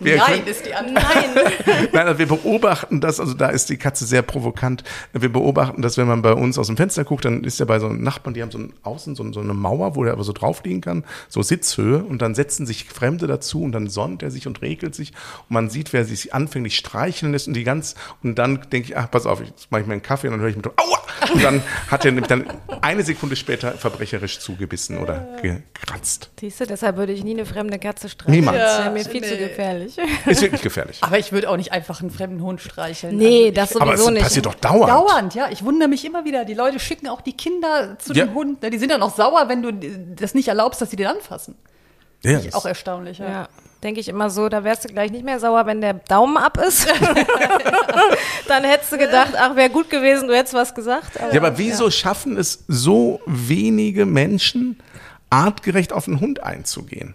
wir Nein, können, ist die Antwort. Nein, also wir beobachten das, also da ist die Katze sehr provokant. Wir beobachten das, wenn man bei uns aus dem Fenster guckt, dann ist ja bei so einem Nachbarn, die haben so ein außen so, so eine Mauer, wo der aber so drauf liegen kann, so Sitzhöhe und dann setzen sich Fremde dazu und dann sonnt er sich und regelt sich und man sieht, wer sich anfänglich streicheln lässt und die ganz und dann denke ich, ach, pass auf, jetzt mache ich mir einen Kaffee und dann höre ich mit Aua! Und dann hat er nämlich dann eine Sekunde später verbrecherisch zugebissen oder gekratzt. Siehst du, deshalb würde ich nie eine fremde Katze streicheln. Niemals. Das wäre mir Ja, viel zu nee. Gefährlich. Ist wirklich gefährlich. Aber ich würde auch nicht einfach einen fremden Hund streicheln. Nee, Also das ich, Aber es sowieso nicht. passiert doch dauernd. Dauernd, ja. Ich wundere mich immer wieder. Die Leute schicken auch die Kinder zu Ja. dem Hund. ne? Die sind dann auch sauer, wenn du das nicht erlaubst, dass sie den anfassen. Ja, Auch erstaunlich, ja. Ja, denke ich immer so, da wärst du gleich nicht mehr sauer, wenn der Daumen ab ist. Dann hättest du gedacht, ach, wäre gut gewesen, du hättest was gesagt. Aber Ja, aber wieso schaffen es so wenige Menschen, artgerecht auf einen Hund einzugehen?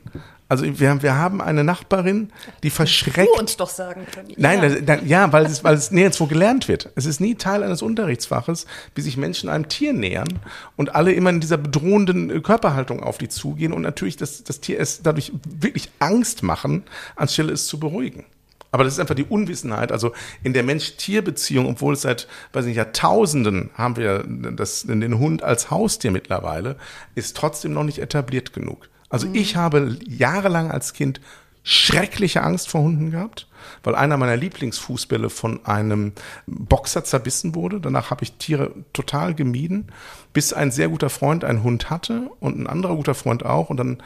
Also wir, wir haben eine Nachbarin, die Du verschreckt. uns doch sagen können. Nein, da- ja, weil es, weil es nirgendwo gelernt wird. Es ist nie Teil eines Unterrichtsfaches, wie sich Menschen einem Tier nähern und alle immer in dieser bedrohenden äh, Körperhaltung auf die zugehen und natürlich das, das Tier es dadurch wirklich Angst machen, anstelle es zu beruhigen. Aber das ist einfach die Unwissenheit. Also in der Mensch-Tier-Beziehung, obwohl es seit, weiß nicht, Jahrtausenden haben wir das, den Hund als Haustier mittlerweile, ist trotzdem noch nicht etabliert genug. Also ich habe jahrelang als Kind schreckliche Angst vor Hunden gehabt, weil einer meiner Lieblingsfußbälle von einem Boxer zerbissen wurde. Danach habe ich Tiere total gemieden, bis ein sehr guter Freund einen Hund hatte und ein anderer guter Freund auch. Und dann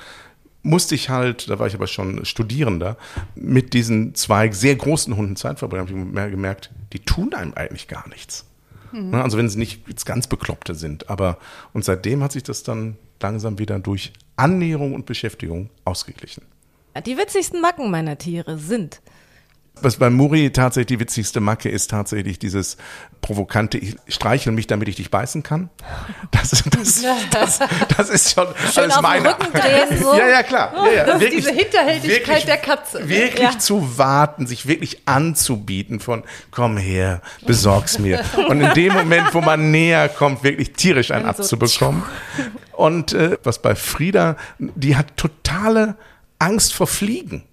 musste ich halt, da war ich aber schon Studierender, mit diesen zwei sehr großen Hunden Zeit verbringen. Habe ich mehr gemerkt, die tun einem eigentlich gar nichts. Ne, Also wenn sie nicht jetzt ganz Bekloppte sind. Aber und seitdem hat sich das dann langsam wieder durch Annäherung und Beschäftigung ausgeglichen. die witzigsten Macken meiner Tiere sind. Was bei Muri tatsächlich die witzigste Macke ist, tatsächlich dieses provokante, ich streichel mich, damit ich dich beißen kann. Das, das, das, das ist schon Schön alles auf meine. Rücken drehen, so. Ja, ja, klar. Ja, ja. Das ist diese Hinterhältigkeit wirklich, der Katze. Wirklich Ja. zu warten, sich wirklich anzubieten von, komm her, besorg's mir. Und in dem Moment, wo man näher kommt, wirklich tierisch einen Und so abzubekommen. Und äh, was bei Frieda, die hat totale Angst vor Fliegen.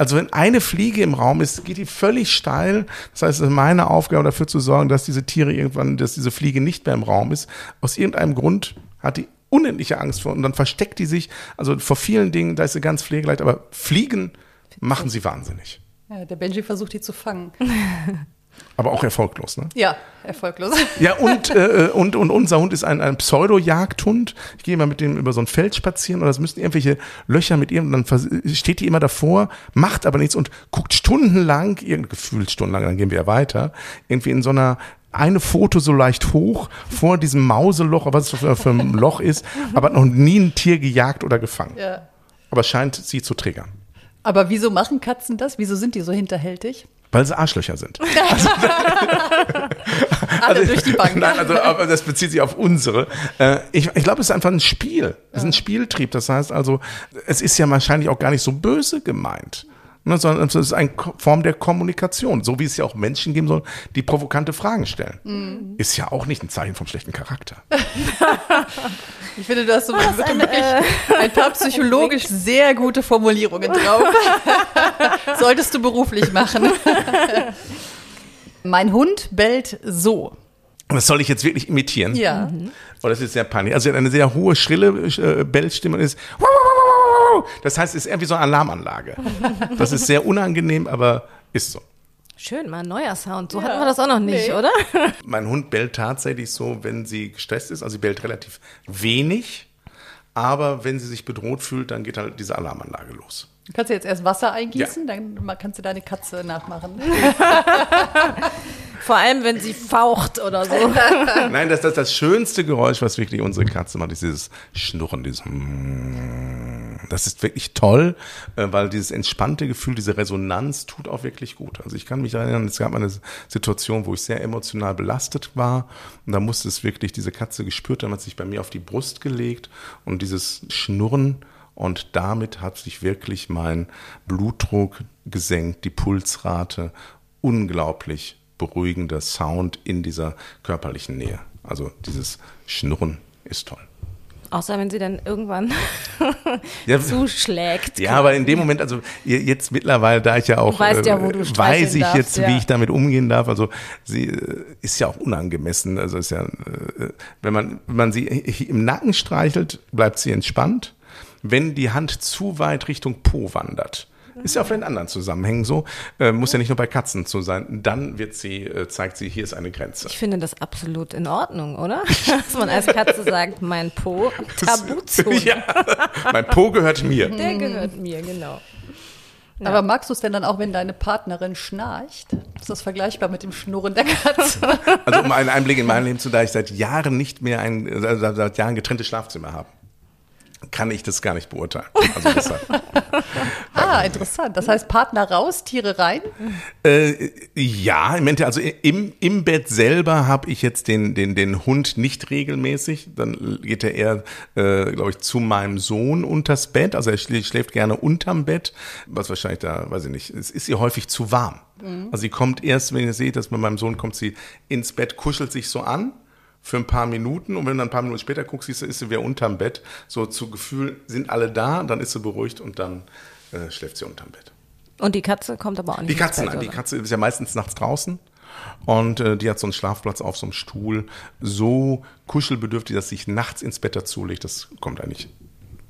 Also wenn eine Fliege im Raum ist, geht die völlig steil. Das heißt, es ist meine Aufgabe dafür zu sorgen, dass diese Tiere irgendwann, dass diese Fliege nicht mehr im Raum ist. Aus irgendeinem Grund hat die unendliche Angst vor und dann versteckt die sich. Also vor vielen Dingen, da ist sie ganz pflegeleicht, aber Fliegen machen sie wahnsinnig. Ja, der Benji versucht, die zu fangen. Aber auch erfolglos, ne? Ja, erfolglos. Ja, und, äh, und, und unser Hund ist ein, ein Pseudo-Jagdhund. Ich gehe mal mit dem über so ein Feld spazieren und das müssen irgendwelche Löcher mit ihm, dann steht die immer davor, macht aber nichts und guckt stundenlang, irgendwie gefühlt stundenlang, dann gehen wir ja weiter, irgendwie in so einer eine Foto so leicht hoch vor diesem Mauseloch, was es für, ein Loch ist, aber hat noch nie ein Tier gejagt oder gefangen. Ja. Aber scheint sie zu triggern. Aber wieso machen Katzen das? Wieso sind die so hinterhältig? Weil sie Arschlöcher sind. Alle durch die Bank. Nein, also aber das bezieht sich auf unsere. Äh, ich ich glaube, es ist einfach ein Spiel. Es ist ein Spieltrieb. Das heißt also, es ist ja wahrscheinlich auch gar nicht so böse gemeint. Ne, sondern es ist eine Form der Kommunikation, so wie es ja auch Menschen geben soll, die provokante Fragen stellen. Ist ja auch nicht ein Zeichen vom schlechten Charakter. Ich finde, du hast so wirklich ein paar psychologisch sehr gute Formulierungen drauf. Solltest du beruflich machen. mein Hund bellt so. Das soll ich jetzt wirklich imitieren? Ja. Oh, das ist sehr peinlich. Also sie hat eine sehr hohe, schrille äh, Bellstimme und ist. Das heißt, es ist irgendwie so eine Alarmanlage. Das ist sehr unangenehm, aber ist so. Schön, mal ein neuer Sound. So Ja. hatten wir das auch noch nicht, Nee. oder? Mein Hund bellt tatsächlich so, wenn sie gestresst ist. Also sie bellt relativ wenig. Aber wenn sie sich bedroht fühlt, dann geht halt diese Alarmanlage los. Du kannst jetzt erst Wasser eingießen, dann ma- kannst du deine Katze nachmachen. Vor allem, wenn sie faucht oder so. Nein, das, das, das schönste Geräusch, was wirklich unsere Katze macht, ist dieses Schnurren, dieses das ist wirklich toll, äh, weil dieses entspannte Gefühl, diese Resonanz tut auch wirklich gut. Also ich kann mich erinnern, es gab eine Situation, wo ich sehr emotional belastet war und da musste es wirklich diese Katze gespürt haben, hat sich bei mir auf die Brust gelegt und dieses Schnurren und damit hat sich wirklich mein Blutdruck gesenkt, die Pulsrate, unglaublich beruhigender Sound in dieser körperlichen Nähe. Also dieses Schnurren ist toll. Außer wenn sie dann irgendwann ja, zuschlägt. Ja, aber in dem Moment, also jetzt mittlerweile, da ich ja auch weißt ja, wo du äh, weiß ich darfst, jetzt, ja. wie ich damit umgehen darf. Also sie äh, ist ja auch unangemessen. Also ist ja, äh, wenn man, wenn man sie im Nacken streichelt, bleibt sie entspannt. Wenn die Hand zu weit Richtung Po wandert, ist ja auch in anderen Zusammenhängen so. Äh, muss ja nicht nur bei Katzen so sein. Dann wird sie, äh, zeigt sie, hier ist eine Grenze. Ich finde das absolut in Ordnung, oder? Dass man als Katze sagt, mein Po, Tabuzone. ja, mein Po gehört mir. Der gehört mir, genau. Ja. Aber magst du es denn dann auch, wenn deine Partnerin schnarcht? Ist das vergleichbar mit dem Schnurren der Katze? Also um einen Einblick in mein Leben zu, da ich seit Jahren nicht mehr ein, also seit Jahren getrennte Schlafzimmer habe kann ich das gar nicht beurteilen. Also deshalb. ah, interessant. Das heißt, Partner raus, Tiere rein? Äh, ja, im Endeffekt, also im, im Bett selber habe ich jetzt den, den, den Hund nicht regelmäßig. Dann geht er eher, äh, glaube ich, zu meinem Sohn unters Bett. Also er schläft gerne unterm Bett, was wahrscheinlich da, weiß ich nicht, es ist ihr häufig zu warm. Mhm. Also sie kommt erst, wenn ihr seht, dass bei meinem Sohn kommt sie ins Bett, kuschelt sich so an für ein paar Minuten und wenn du dann ein paar Minuten später guckst, siehst du, ist sie wieder unterm Bett. So zu Gefühl, sind alle da, dann ist sie beruhigt und dann äh, schläft sie unterm Bett. Und die Katze kommt aber auch nicht. Die Katze, Bett, nein, die Katze ist ja meistens nachts draußen und äh, die hat so einen Schlafplatz auf so einem Stuhl, so kuschelbedürftig, dass sich nachts ins Bett dazu legt. Das kommt eigentlich,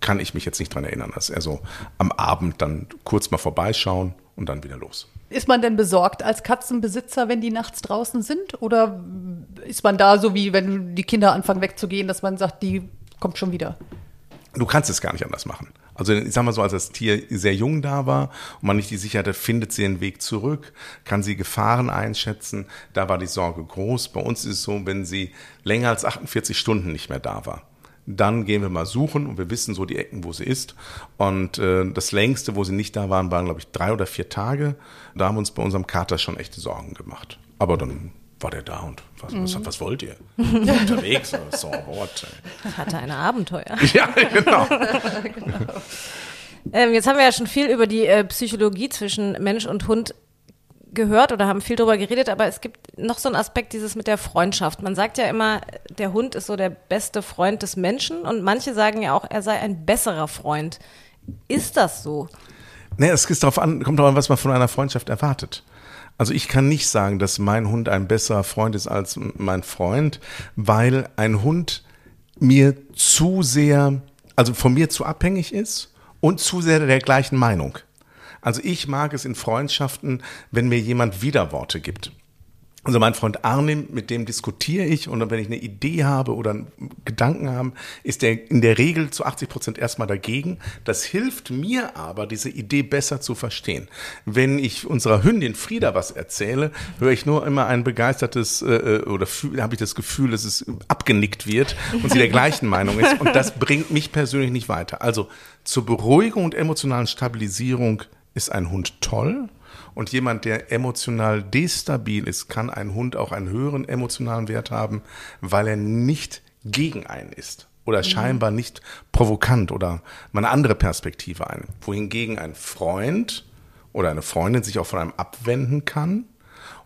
kann ich mich jetzt nicht dran erinnern, dass er so am Abend dann kurz mal vorbeischauen und dann wieder los. Ist man denn besorgt als Katzenbesitzer, wenn die nachts draußen sind? Oder ist man da so wie, wenn die Kinder anfangen wegzugehen, dass man sagt, die kommt schon wieder? Du kannst es gar nicht anders machen. Also ich sag mal so, als das Tier sehr jung da war und man nicht die Sicherheit hat, findet sie den Weg zurück, kann sie Gefahren einschätzen, da war die Sorge groß. Bei uns ist es so, wenn sie länger als 48 Stunden nicht mehr da war, dann gehen wir mal suchen und wir wissen so die Ecken, wo sie ist. Und äh, das längste, wo sie nicht da waren, waren, glaube ich, drei oder vier Tage. Da haben wir uns bei unserem Kater schon echte Sorgen gemacht. Aber dann war der da und was, mhm. was, was wollt ihr? Unterwegs, so what? Hatte ein Abenteuer. ja, genau. genau. Ähm, jetzt haben wir ja schon viel über die äh, Psychologie zwischen Mensch und Hund gehört oder haben viel darüber geredet, aber es gibt noch so einen Aspekt, dieses mit der Freundschaft. Man sagt ja immer, der Hund ist so der beste Freund des Menschen und manche sagen ja auch, er sei ein besserer Freund. Ist das so? Nee, es ist darauf an, kommt darauf an, was man von einer Freundschaft erwartet. Also ich kann nicht sagen, dass mein Hund ein besserer Freund ist als mein Freund, weil ein Hund mir zu sehr, also von mir zu abhängig ist und zu sehr der gleichen Meinung. Also ich mag es in Freundschaften, wenn mir jemand Widerworte gibt. Also mein Freund Arnim, mit dem diskutiere ich und wenn ich eine Idee habe oder einen Gedanken habe, ist der in der Regel zu 80 Prozent erstmal dagegen. Das hilft mir aber, diese Idee besser zu verstehen. Wenn ich unserer Hündin Frieda was erzähle, höre ich nur immer ein begeistertes äh, oder habe ich das Gefühl, dass es abgenickt wird und sie der gleichen Meinung ist und das bringt mich persönlich nicht weiter. Also zur Beruhigung und emotionalen Stabilisierung ist ein Hund toll. Und jemand, der emotional destabil ist, kann ein Hund auch einen höheren emotionalen Wert haben, weil er nicht gegen einen ist oder mhm. scheinbar nicht provokant oder mal eine andere Perspektive ein. Wohingegen ein Freund oder eine Freundin sich auch von einem abwenden kann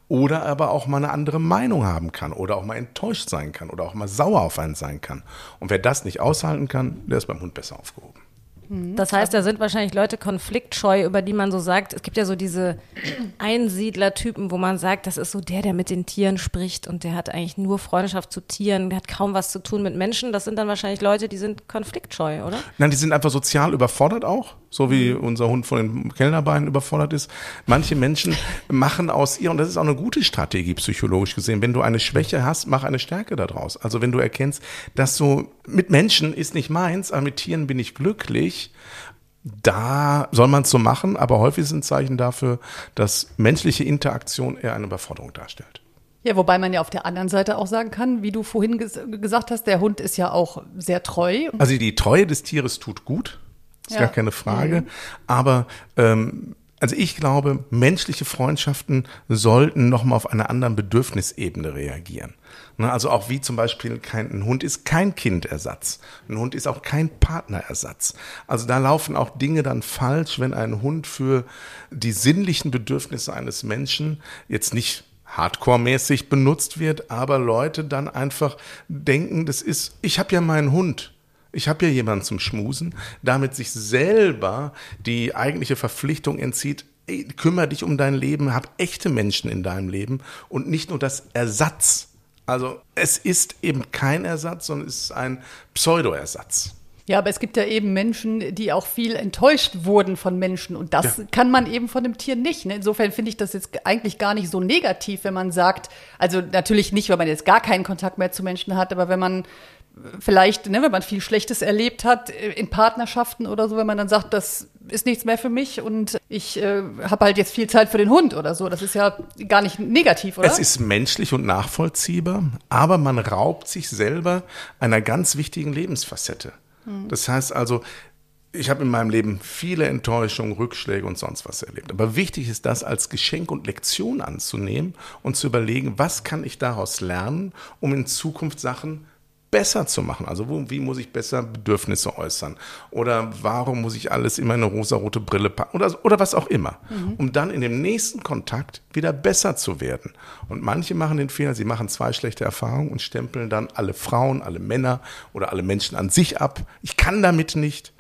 oder aber auch mal eine andere Meinung haben kann oder auch mal enttäuscht sein kann oder auch mal sauer auf einen sein kann. Und wer das nicht aushalten kann, der ist beim Hund besser aufgehoben. Mhm. Das heißt, da sind wahrscheinlich Leute konfliktscheu, über die man so sagt, es gibt ja so diese Einsiedler-Typen, wo man sagt, das ist so der, der mit den Tieren spricht und der hat eigentlich nur Freundschaft zu Tieren, der hat kaum was zu tun mit Menschen. Das sind dann wahrscheinlich Leute, die sind konfliktscheu, oder? Nein, die sind einfach sozial überfordert auch, so wie mhm. unser Hund von den Kellnerbeinen überfordert ist. Manche Menschen machen aus ihr, und das ist auch eine gute Strategie psychologisch gesehen, wenn du eine Schwäche hast, mach eine Stärke daraus. Also wenn du erkennst, dass so mit Menschen ist nicht meins, aber mit Tieren bin ich glücklich, da soll man es so machen, aber häufig ist ein Zeichen dafür, dass menschliche Interaktion eher eine Überforderung darstellt. Ja, wobei man ja auf der anderen Seite auch sagen kann, wie du vorhin ges gesagt hast, der Hund ist ja auch sehr treu. Also die Treue des Tieres tut gut. Ist Ja. gar keine Frage. Aber ähm, also ich glaube, menschliche Freundschaften sollten nochmal auf einer anderen Bedürfnisebene reagieren. Ne, also auch wie zum Beispiel kein, ein Hund ist kein Kindersatz. Ein Hund ist auch kein Partnerersatz. Also da laufen auch Dinge dann falsch, wenn ein Hund für die sinnlichen Bedürfnisse eines Menschen jetzt nicht hardcore-mäßig benutzt wird, aber Leute dann einfach denken, das ist, ich habe ja meinen Hund. Ich habe ja jemanden zum Schmusen, damit sich selber die eigentliche Verpflichtung entzieht, ey, kümmere dich um dein Leben, hab echte Menschen in deinem Leben und nicht nur das Ersatz. Also es ist eben kein Ersatz, sondern es ist ein Pseudoersatz. Ja, aber es gibt ja eben Menschen, die auch viel enttäuscht wurden von Menschen und das Ja. kann man eben von dem Tier nicht. Ne? Insofern finde ich das jetzt eigentlich gar nicht so negativ, wenn man sagt, also natürlich nicht, wenn man jetzt gar keinen Kontakt mehr zu Menschen hat, aber wenn man vielleicht, ne, wenn man viel Schlechtes erlebt hat äh, in Partnerschaften oder so, wenn man dann sagt, das ist nichts mehr für mich und ich äh, habe halt jetzt viel Zeit für den Hund oder so, das ist ja gar nicht negativ, oder? Es ist menschlich und nachvollziehbar, aber man raubt sich selber einer ganz wichtigen Lebensfacette. Das heißt also, ich habe in meinem Leben viele Enttäuschungen, Rückschläge und sonst was erlebt. Aber wichtig ist das als Geschenk und Lektion anzunehmen und zu überlegen, was kann ich daraus lernen, um in Zukunft Sachen besser zu machen. Also wo, wie muss ich besser Bedürfnisse äußern? Oder warum muss ich alles immer in eine rosarote Brille packen? Oder, oder was auch immer. Um dann in dem nächsten Kontakt wieder besser zu werden. Und manche machen den Fehler, sie machen zwei schlechte Erfahrungen und stempeln dann alle Frauen, alle Männer oder alle Menschen an sich ab. Ich kann damit nicht.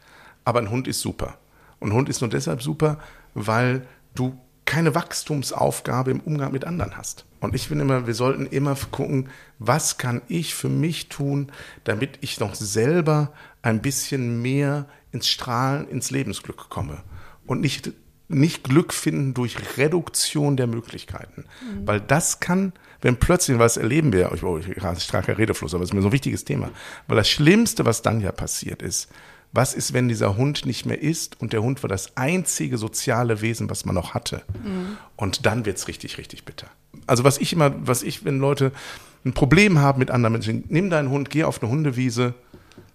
Aber ein Hund ist super. Und ein Hund ist nur deshalb super, weil du keine Wachstumsaufgabe im Umgang mit anderen hast. Und ich finde immer, wir sollten immer gucken, was kann ich für mich tun, damit ich noch selber ein bisschen mehr ins Strahlen, ins Lebensglück komme. Und nicht, nicht Glück finden durch Reduktion der Möglichkeiten. Weil das kann, wenn plötzlich, was erleben wir, oh, ich starker Redefluss, aber es ist mir so ein wichtiges Thema. Weil das Schlimmste, was dann ja passiert ist, was ist, wenn dieser Hund nicht mehr ist und der Hund war das einzige soziale Wesen, was man noch hatte? Und dann wird's richtig, richtig bitter. Also was ich immer, was ich, wenn Leute ein Problem haben mit anderen Menschen, nimm deinen Hund, geh auf eine Hundewiese,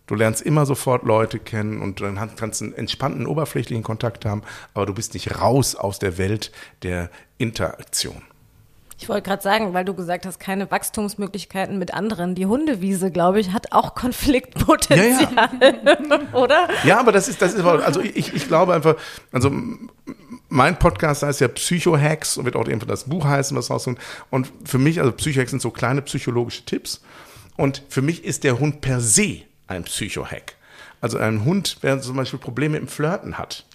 du lernst immer sofort Leute kennen und dann kannst einen entspannten, oberflächlichen Kontakt haben, aber du bist nicht raus aus der Welt der Interaktion. Ich wollte gerade sagen, weil du gesagt hast, keine Wachstumsmöglichkeiten mit anderen. Die Hundewiese, glaube ich, hat auch Konfliktpotenzial, oder? Ja, aber das ist, das ist, also ich, ich glaube einfach, also mein Podcast heißt ja Psycho-Hacks und wird auch irgendwann das Buch heißen, was rauskommt. Und für mich, also Psycho-Hacks sind so kleine psychologische Tipps. Und für mich ist der Hund per se ein Psycho-Hack. Also ein Hund, der zum Beispiel Probleme im Flirten hat.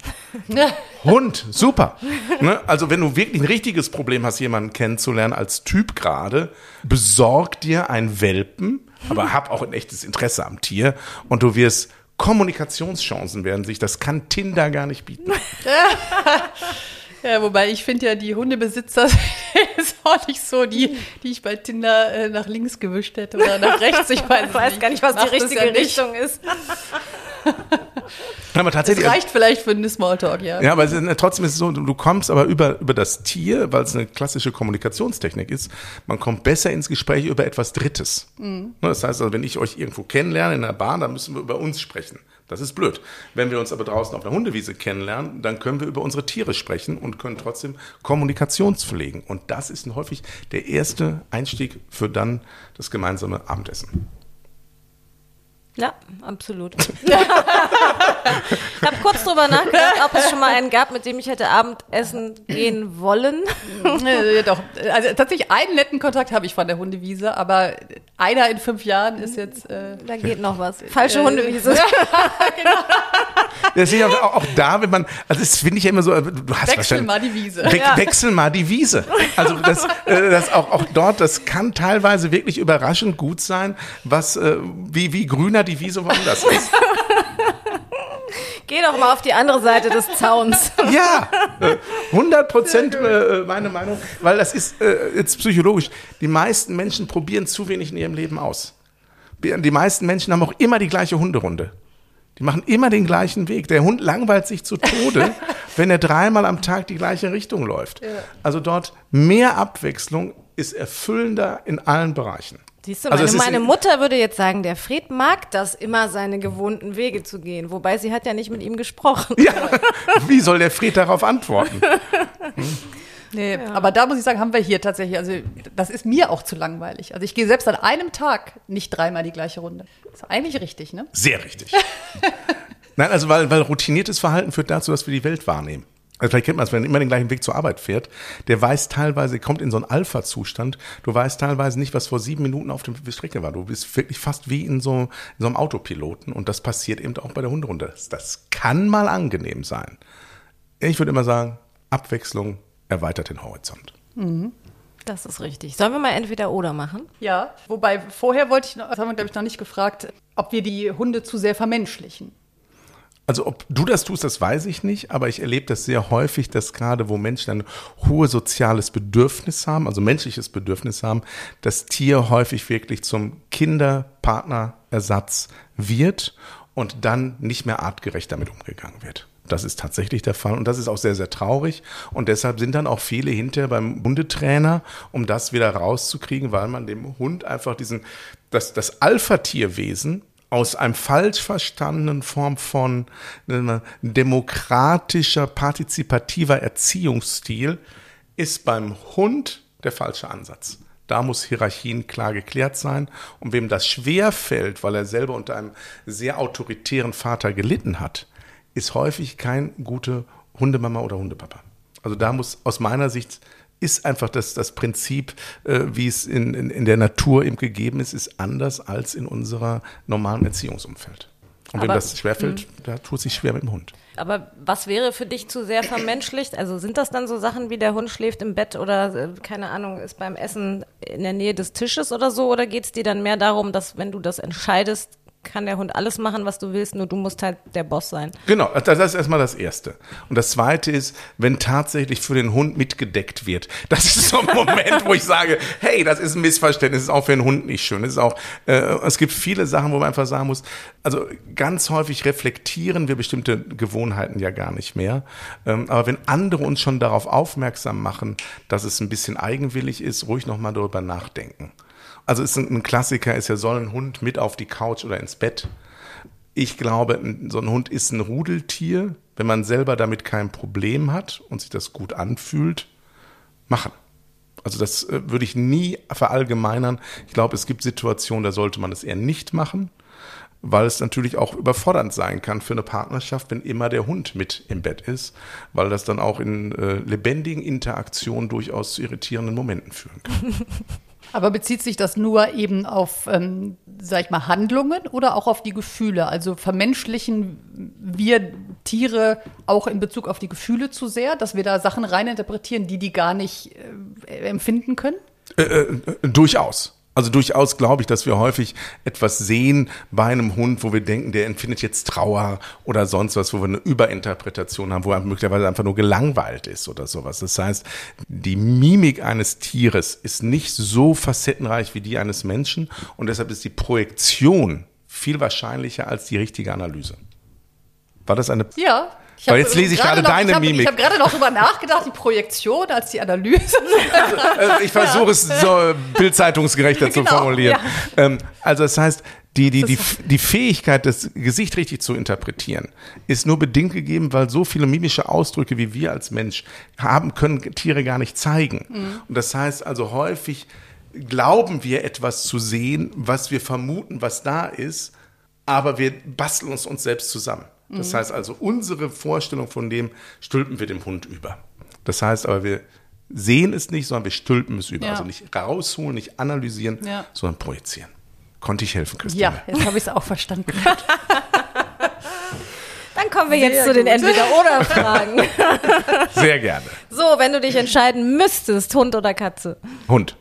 Hund, super. Ne? Also wenn du wirklich ein richtiges Problem hast, jemanden kennenzulernen als Typ gerade, besorg dir einen Welpen, aber hab auch ein echtes Interesse am Tier und du wirst Kommunikationschancen werden sich, das kann Tinder gar nicht bieten. Ja, wobei ich finde ja, die Hundebesitzer ist auch nicht so die, die ich bei Tinder äh, nach links gewischt hätte oder nach rechts. Ich weiß, Ich weiß gar nicht, was die Macht richtige ja nicht. Richtung ist. Aber Das tatsächlich, reicht vielleicht für einen Smalltalk, ja. Ja, aber es ist, trotzdem ist es so, du kommst aber über, über das Tier, weil es eine klassische Kommunikationstechnik ist, man kommt besser ins Gespräch über etwas Drittes. Ne, Das heißt also, wenn ich euch irgendwo kennenlerne in einer Bahn, dann müssen wir über uns sprechen. Das ist blöd. Wenn wir uns aber draußen auf einer Hundewiese kennenlernen, dann können wir über unsere Tiere sprechen und können trotzdem Kommunikation pflegen. Und das ist häufig der erste Einstieg für dann das gemeinsame Abendessen. Ja, absolut. ich habe kurz drüber nachgedacht, ob es schon mal einen gab, mit dem ich hätte Abendessen gehen wollen. Äh, doch, also tatsächlich einen netten Kontakt habe ich von der Hundewiese, aber einer in fünf Jahren ist jetzt. Äh, Da geht noch was. Falsche Äh, Hundewiese. Deswegen auch, auch da, wenn man, also das finde ich ja immer so, du hast wechsel mal die Wiese. We Wechsel mal die Wiese. Also das, äh, das auch, auch dort, das kann teilweise wirklich überraschend gut sein, was äh, wie, wie grüner die Wiese woanders ist. Geh doch mal auf die andere Seite des Zauns. Ja, äh, 100 Prozent äh, meine Meinung, weil das ist äh, jetzt psychologisch. Die meisten Menschen probieren zu wenig in ihrem Leben aus. Die meisten Menschen haben auch immer die gleiche Hunderunde. Die machen immer den gleichen Weg. Der Hund langweilt sich zu Tode, wenn er dreimal am Tag die gleiche Richtung läuft. Also dort mehr Abwechslung ist erfüllender in allen Bereichen. Siehst du, Also meine, meine Mutter würde jetzt sagen, der Fred mag das, immer seine gewohnten Wege zu gehen. Wobei sie hat ja nicht mit ihm gesprochen. Ja, wie soll der Fred darauf antworten? Nee, aber da muss ich sagen, haben wir hier tatsächlich, also das ist mir auch zu langweilig. Also ich gehe selbst an einem Tag nicht dreimal die gleiche Runde. ist eigentlich richtig, ne? Sehr richtig. Nein, also weil, weil routiniertes Verhalten führt dazu, dass wir die Welt wahrnehmen. Also vielleicht kennt man es, wenn man immer den gleichen Weg zur Arbeit fährt, der weiß teilweise, kommt in so einen Alpha-Zustand, du weißt teilweise nicht, was vor sieben Minuten auf der Strecke war. Du bist wirklich fast wie in so, in so einem Autopiloten und das passiert eben auch bei der Hunderunde. Das, das kann mal angenehm sein. Ich würde immer sagen, Abwechslung erweitert den Horizont. Das ist richtig. Sollen wir mal entweder oder machen? Ja, wobei vorher wollte ich, noch, das haben wir glaube ich noch nicht gefragt, ob wir die Hunde zu sehr vermenschlichen. Also ob du das tust, das weiß ich nicht, aber ich erlebe das sehr häufig, dass gerade wo Menschen ein hohes soziales Bedürfnis haben, also menschliches Bedürfnis haben, das Tier häufig wirklich zum Kinderpartnerersatz wird und dann nicht mehr artgerecht damit umgegangen wird. Das ist tatsächlich der Fall und das ist auch sehr, sehr traurig. Und deshalb sind dann auch viele hinterher beim Hundetrainer, um das wieder rauszukriegen, weil man dem Hund einfach diesen, das, das Alpha-Tierwesen aus einem falsch verstandenen Form von demokratischer, partizipativer Erziehungsstil ist beim Hund der falsche Ansatz. Da muss Hierarchien klar geklärt sein. Und wem das schwer fällt, weil er selber unter einem sehr autoritären Vater gelitten hat, ist häufig kein guter Hundemama oder Hundepapa. Also da muss aus meiner Sicht ist einfach das, das Prinzip, äh, wie es in, in, in der Natur eben gegeben ist, ist anders als in unserer normalen Erziehungsumfeld. Und wem Aber- das schwerfällt, der tut sich schwer mit dem Hund. Aber was wäre für dich zu sehr vermenschlicht? Also sind das dann so Sachen wie der Hund schläft im Bett oder äh, keine Ahnung, ist beim Essen in der Nähe des Tisches oder so? Oder geht es dir dann mehr darum, dass wenn du das entscheidest, kann der Hund alles machen, was du willst, nur du musst halt der Boss sein? Genau, das ist erstmal das Erste. Und das Zweite ist, wenn tatsächlich für den Hund mitgedeckt wird. Das ist so ein Moment, wo ich sage, hey, das ist ein Missverständnis, ist auch für den Hund nicht schön. Das ist auch, äh, es gibt viele Sachen, wo man einfach sagen muss, also ganz häufig reflektieren wir bestimmte Gewohnheiten ja gar nicht mehr. Ähm, aber wenn andere uns schon darauf aufmerksam machen, dass es ein bisschen eigenwillig ist, ruhig nochmal darüber nachdenken. Also ist ein, ein Klassiker ist ja, soll ein Hund mit auf die Couch oder ins Bett? Ich glaube, so ein Hund ist ein Rudeltier. Wenn man selber damit kein Problem hat und sich das gut anfühlt, machen. Also das äh, würde ich nie verallgemeinern. Ich glaube, es gibt Situationen, da sollte man es eher nicht machen, weil es natürlich auch überfordernd sein kann für eine Partnerschaft, wenn immer der Hund mit im Bett ist, weil das dann auch in äh, lebendigen Interaktionen durchaus zu irritierenden Momenten führen kann. Aber bezieht sich das nur eben auf, ähm, sag ich mal, Handlungen oder auch auf die Gefühle? Also vermenschlichen wir Tiere auch in Bezug auf die Gefühle zu sehr, dass wir da Sachen reininterpretieren, die die gar nicht äh, empfinden können? Äh, äh, durchaus. Also durchaus glaube ich, dass wir häufig etwas sehen bei einem Hund, wo wir denken, der empfindet jetzt Trauer oder sonst was, wo wir eine Überinterpretation haben, wo er möglicherweise einfach nur gelangweilt ist oder sowas. Das heißt, die Mimik eines Tieres ist nicht so facettenreich wie die eines Menschen und deshalb ist die Projektion viel wahrscheinlicher als die richtige Analyse. War das eine Ja. Ich Weil jetzt lese ich gerade noch, deine ich hab, Mimik. Ich habe gerade noch drüber nachgedacht, die Projektion als die Analyse. Äh, ich versuche es so bildzeitungsgerechter zu Genau, formulieren. ja. Ähm, also das heißt, die, die, die, die Fähigkeit, das Gesicht richtig zu interpretieren, ist nur bedingt gegeben, weil so viele mimische Ausdrücke, wie wir als Mensch haben, können Tiere gar nicht zeigen. Und das heißt also häufig glauben wir etwas zu sehen, was wir vermuten, was da ist, aber wir basteln uns uns selbst zusammen. Das heißt also, unsere Vorstellung von dem stülpen wir dem Hund über. Das heißt aber, wir sehen es nicht, sondern wir stülpen es über. Ja. Also nicht rausholen, nicht analysieren, Ja. sondern projizieren. Konnte ich helfen, Christine? Ja, jetzt habe ich es auch verstanden. Dann kommen wir jetzt Sehr zu den. Entweder-Oder-Fragen. Sehr gerne. so, wenn du dich entscheiden müsstest, Hund oder Katze? Hund.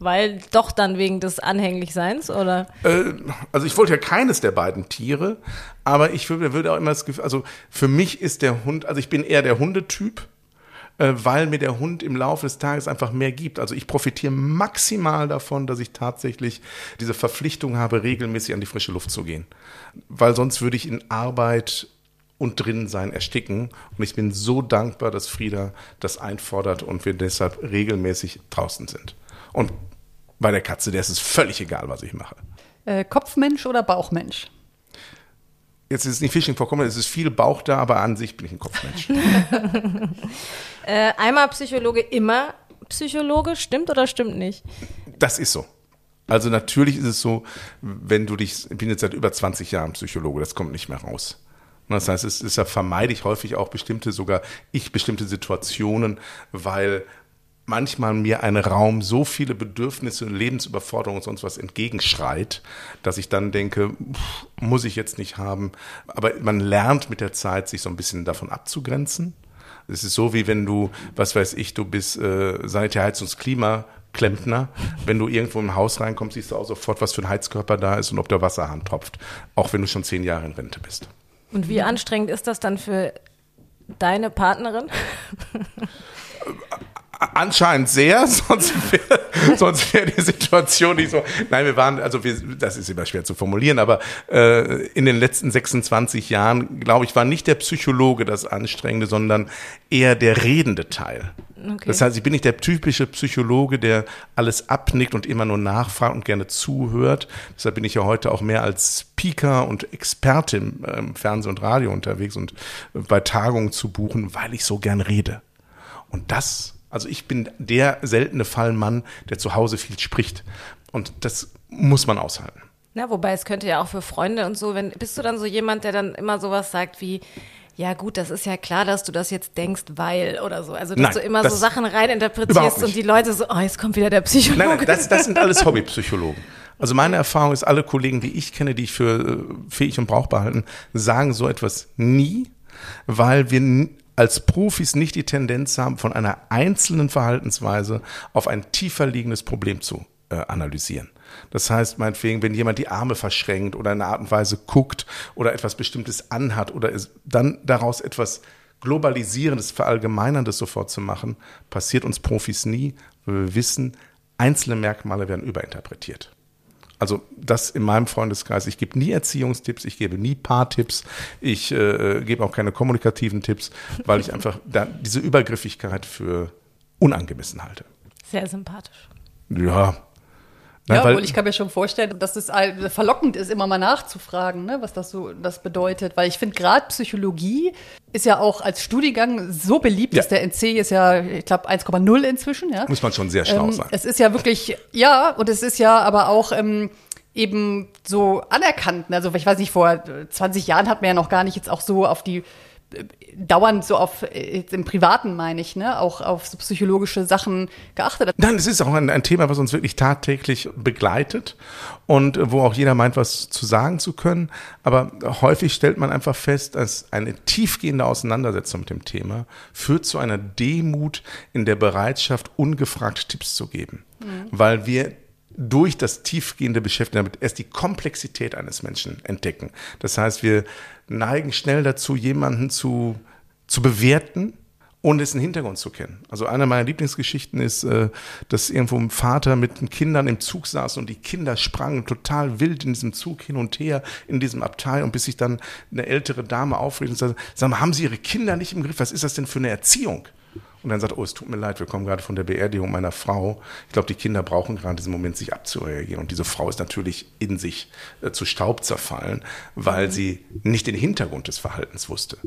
Weil doch dann wegen des Anhänglichseins, oder? Äh, also ich wollte ja keines der beiden Tiere, aber ich würde, würde auch immer das Gefühl, also für mich ist der Hund, also ich bin eher der Hundetyp, äh, weil mir der Hund im Laufe des Tages einfach mehr gibt. Also ich profitiere maximal davon, dass ich tatsächlich diese Verpflichtung habe, regelmäßig an die frische Luft zu gehen. Weil sonst würde ich in Arbeit und drin sein ersticken. Und ich bin so dankbar, dass Frieda das einfordert und wir deshalb regelmäßig draußen sind. Und Bei der Katze, der ist es völlig egal, was ich mache. Äh, Kopfmensch oder Bauchmensch? Jetzt ist es nicht Fishing vorkommen, es ist viel Bauch da, aber an sich bin ich ein Kopfmensch. Äh, einmal Psychologe, immer Psychologe, stimmt oder stimmt nicht? Das ist so. Also natürlich ist es so, wenn du dich, ich bin jetzt seit über 20 Jahren Psychologe, das kommt nicht mehr raus. Das heißt, es ist, da vermeide ich häufig auch bestimmte, sogar ich bestimmte Situationen, weil manchmal mir ein Raum so viele Bedürfnisse, Lebensüberforderung und sonst was entgegenschreit, dass ich dann denke, pff, muss ich jetzt nicht haben. Aber man lernt mit der Zeit, sich so ein bisschen davon abzugrenzen. Es ist so, wie wenn du, was weiß ich, du bist äh, Sanitär, Heizungs-, Klima, Klempner. Wenn du irgendwo im Haus reinkommst, siehst du auch sofort, was für ein Heizkörper da ist und ob der Wasserhahn tropft. Auch wenn du schon zehn Jahre in Rente bist. Und wie anstrengend ist das dann für deine Partnerin? Anscheinend sehr, sonst wäre sonst wär die Situation nicht so. Nein, wir waren, also wir, das ist immer schwer zu formulieren, aber äh, in den letzten 26 Jahren, glaube ich, war nicht der Psychologe das Anstrengende, sondern eher der redende Teil. Okay. Das heißt, ich bin nicht der typische Psychologe, der alles abnickt und immer nur nachfragt und gerne zuhört. Deshalb bin ich ja heute auch mehr als Speaker und Experte im, äh, Fernsehen und Radio unterwegs und äh, bei Tagungen zu buchen, weil ich so gern rede. Und das also ich bin der seltene Fallmann, der zu Hause viel spricht. Und das muss man aushalten. Na, wobei es könnte ja auch für Freunde und so, wenn bist du dann so jemand, der dann immer sowas sagt wie ja gut, das ist ja klar, dass du das jetzt denkst, weil oder so. Also dass Nein, du immer das so Sachen reininterpretierst und die Leute so, oh, jetzt kommt wieder der Psychologe. Nein, nein, das, das sind alles Hobbypsychologen. Also meine Erfahrung ist, alle Kollegen, die ich kenne, die ich für äh, fähig und brauchbar halten, sagen so etwas nie, weil wir als Profis nicht die Tendenz haben, von einer einzelnen Verhaltensweise auf ein tiefer liegendes Problem zu äh, analysieren. Das heißt, meinetwegen, wenn jemand die Arme verschränkt oder in einer Art und Weise guckt oder etwas Bestimmtes anhat oder es, dann daraus etwas Globalisierendes, Verallgemeinerndes sofort zu machen, passiert uns Profis nie, weil wir wissen, einzelne Merkmale werden überinterpretiert. Also das in meinem Freundeskreis. Ich gebe nie Erziehungstipps, ich gebe nie Paartipps, ich äh, gebe auch keine kommunikativen Tipps, weil ich einfach da diese Übergriffigkeit für unangemessen halte. Sehr sympathisch. Ja. Ja, weil- obwohl ich kann mir schon vorstellen, dass es verlockend ist, immer mal nachzufragen, ne, was das so das bedeutet. Weil ich finde, gerade Psychologie ist ja auch als Studiengang so beliebt, Ja. dass der NC ist ja, ich glaube, 1,0 inzwischen. Ja? muss man schon sehr schlau Ähm, sein. Es ist ja wirklich, ja, und es ist ja aber auch ähm, eben so anerkannt. Also ich weiß nicht, vor äh, 20 Jahren hat man ja noch gar nicht jetzt auch so auf die äh, dauernd so auf, jetzt im Privaten meine ich, ne, auch auf so psychologische Sachen geachtet. Nein, es ist auch ein, ein Thema, was uns wirklich tagtäglich begleitet und wo auch jeder meint, was zu sagen zu können. Aber häufig stellt man einfach fest, dass eine tiefgehende Auseinandersetzung mit dem Thema führt zu einer Demut in der Bereitschaft, ungefragt Tipps zu geben. Weil wir durch das tiefgehende Beschäftigen damit erst die Komplexität eines Menschen entdecken. Das heißt, wir neigen schnell dazu, jemanden zu, zu bewerten, ohne dessen Hintergrund zu kennen. Also eine meiner Lieblingsgeschichten ist, äh, dass irgendwo ein Vater mit den Kindern im Zug saß und die Kinder sprangen total wild in diesem Zug hin und her in diesem Abteil und bis sich dann eine ältere Dame aufregt und sagt, sag mal, haben Sie Ihre Kinder nicht im Griff? Was ist das denn für eine Erziehung? Und dann sagt, oh, es tut mir leid, wir kommen gerade von der Beerdigung meiner Frau. Ich glaube, die Kinder brauchen gerade diesen Moment, sich abzureagieren. Und diese Frau ist natürlich in sich äh, zu Staub zerfallen, weil sie nicht den Hintergrund des Verhaltens wusste.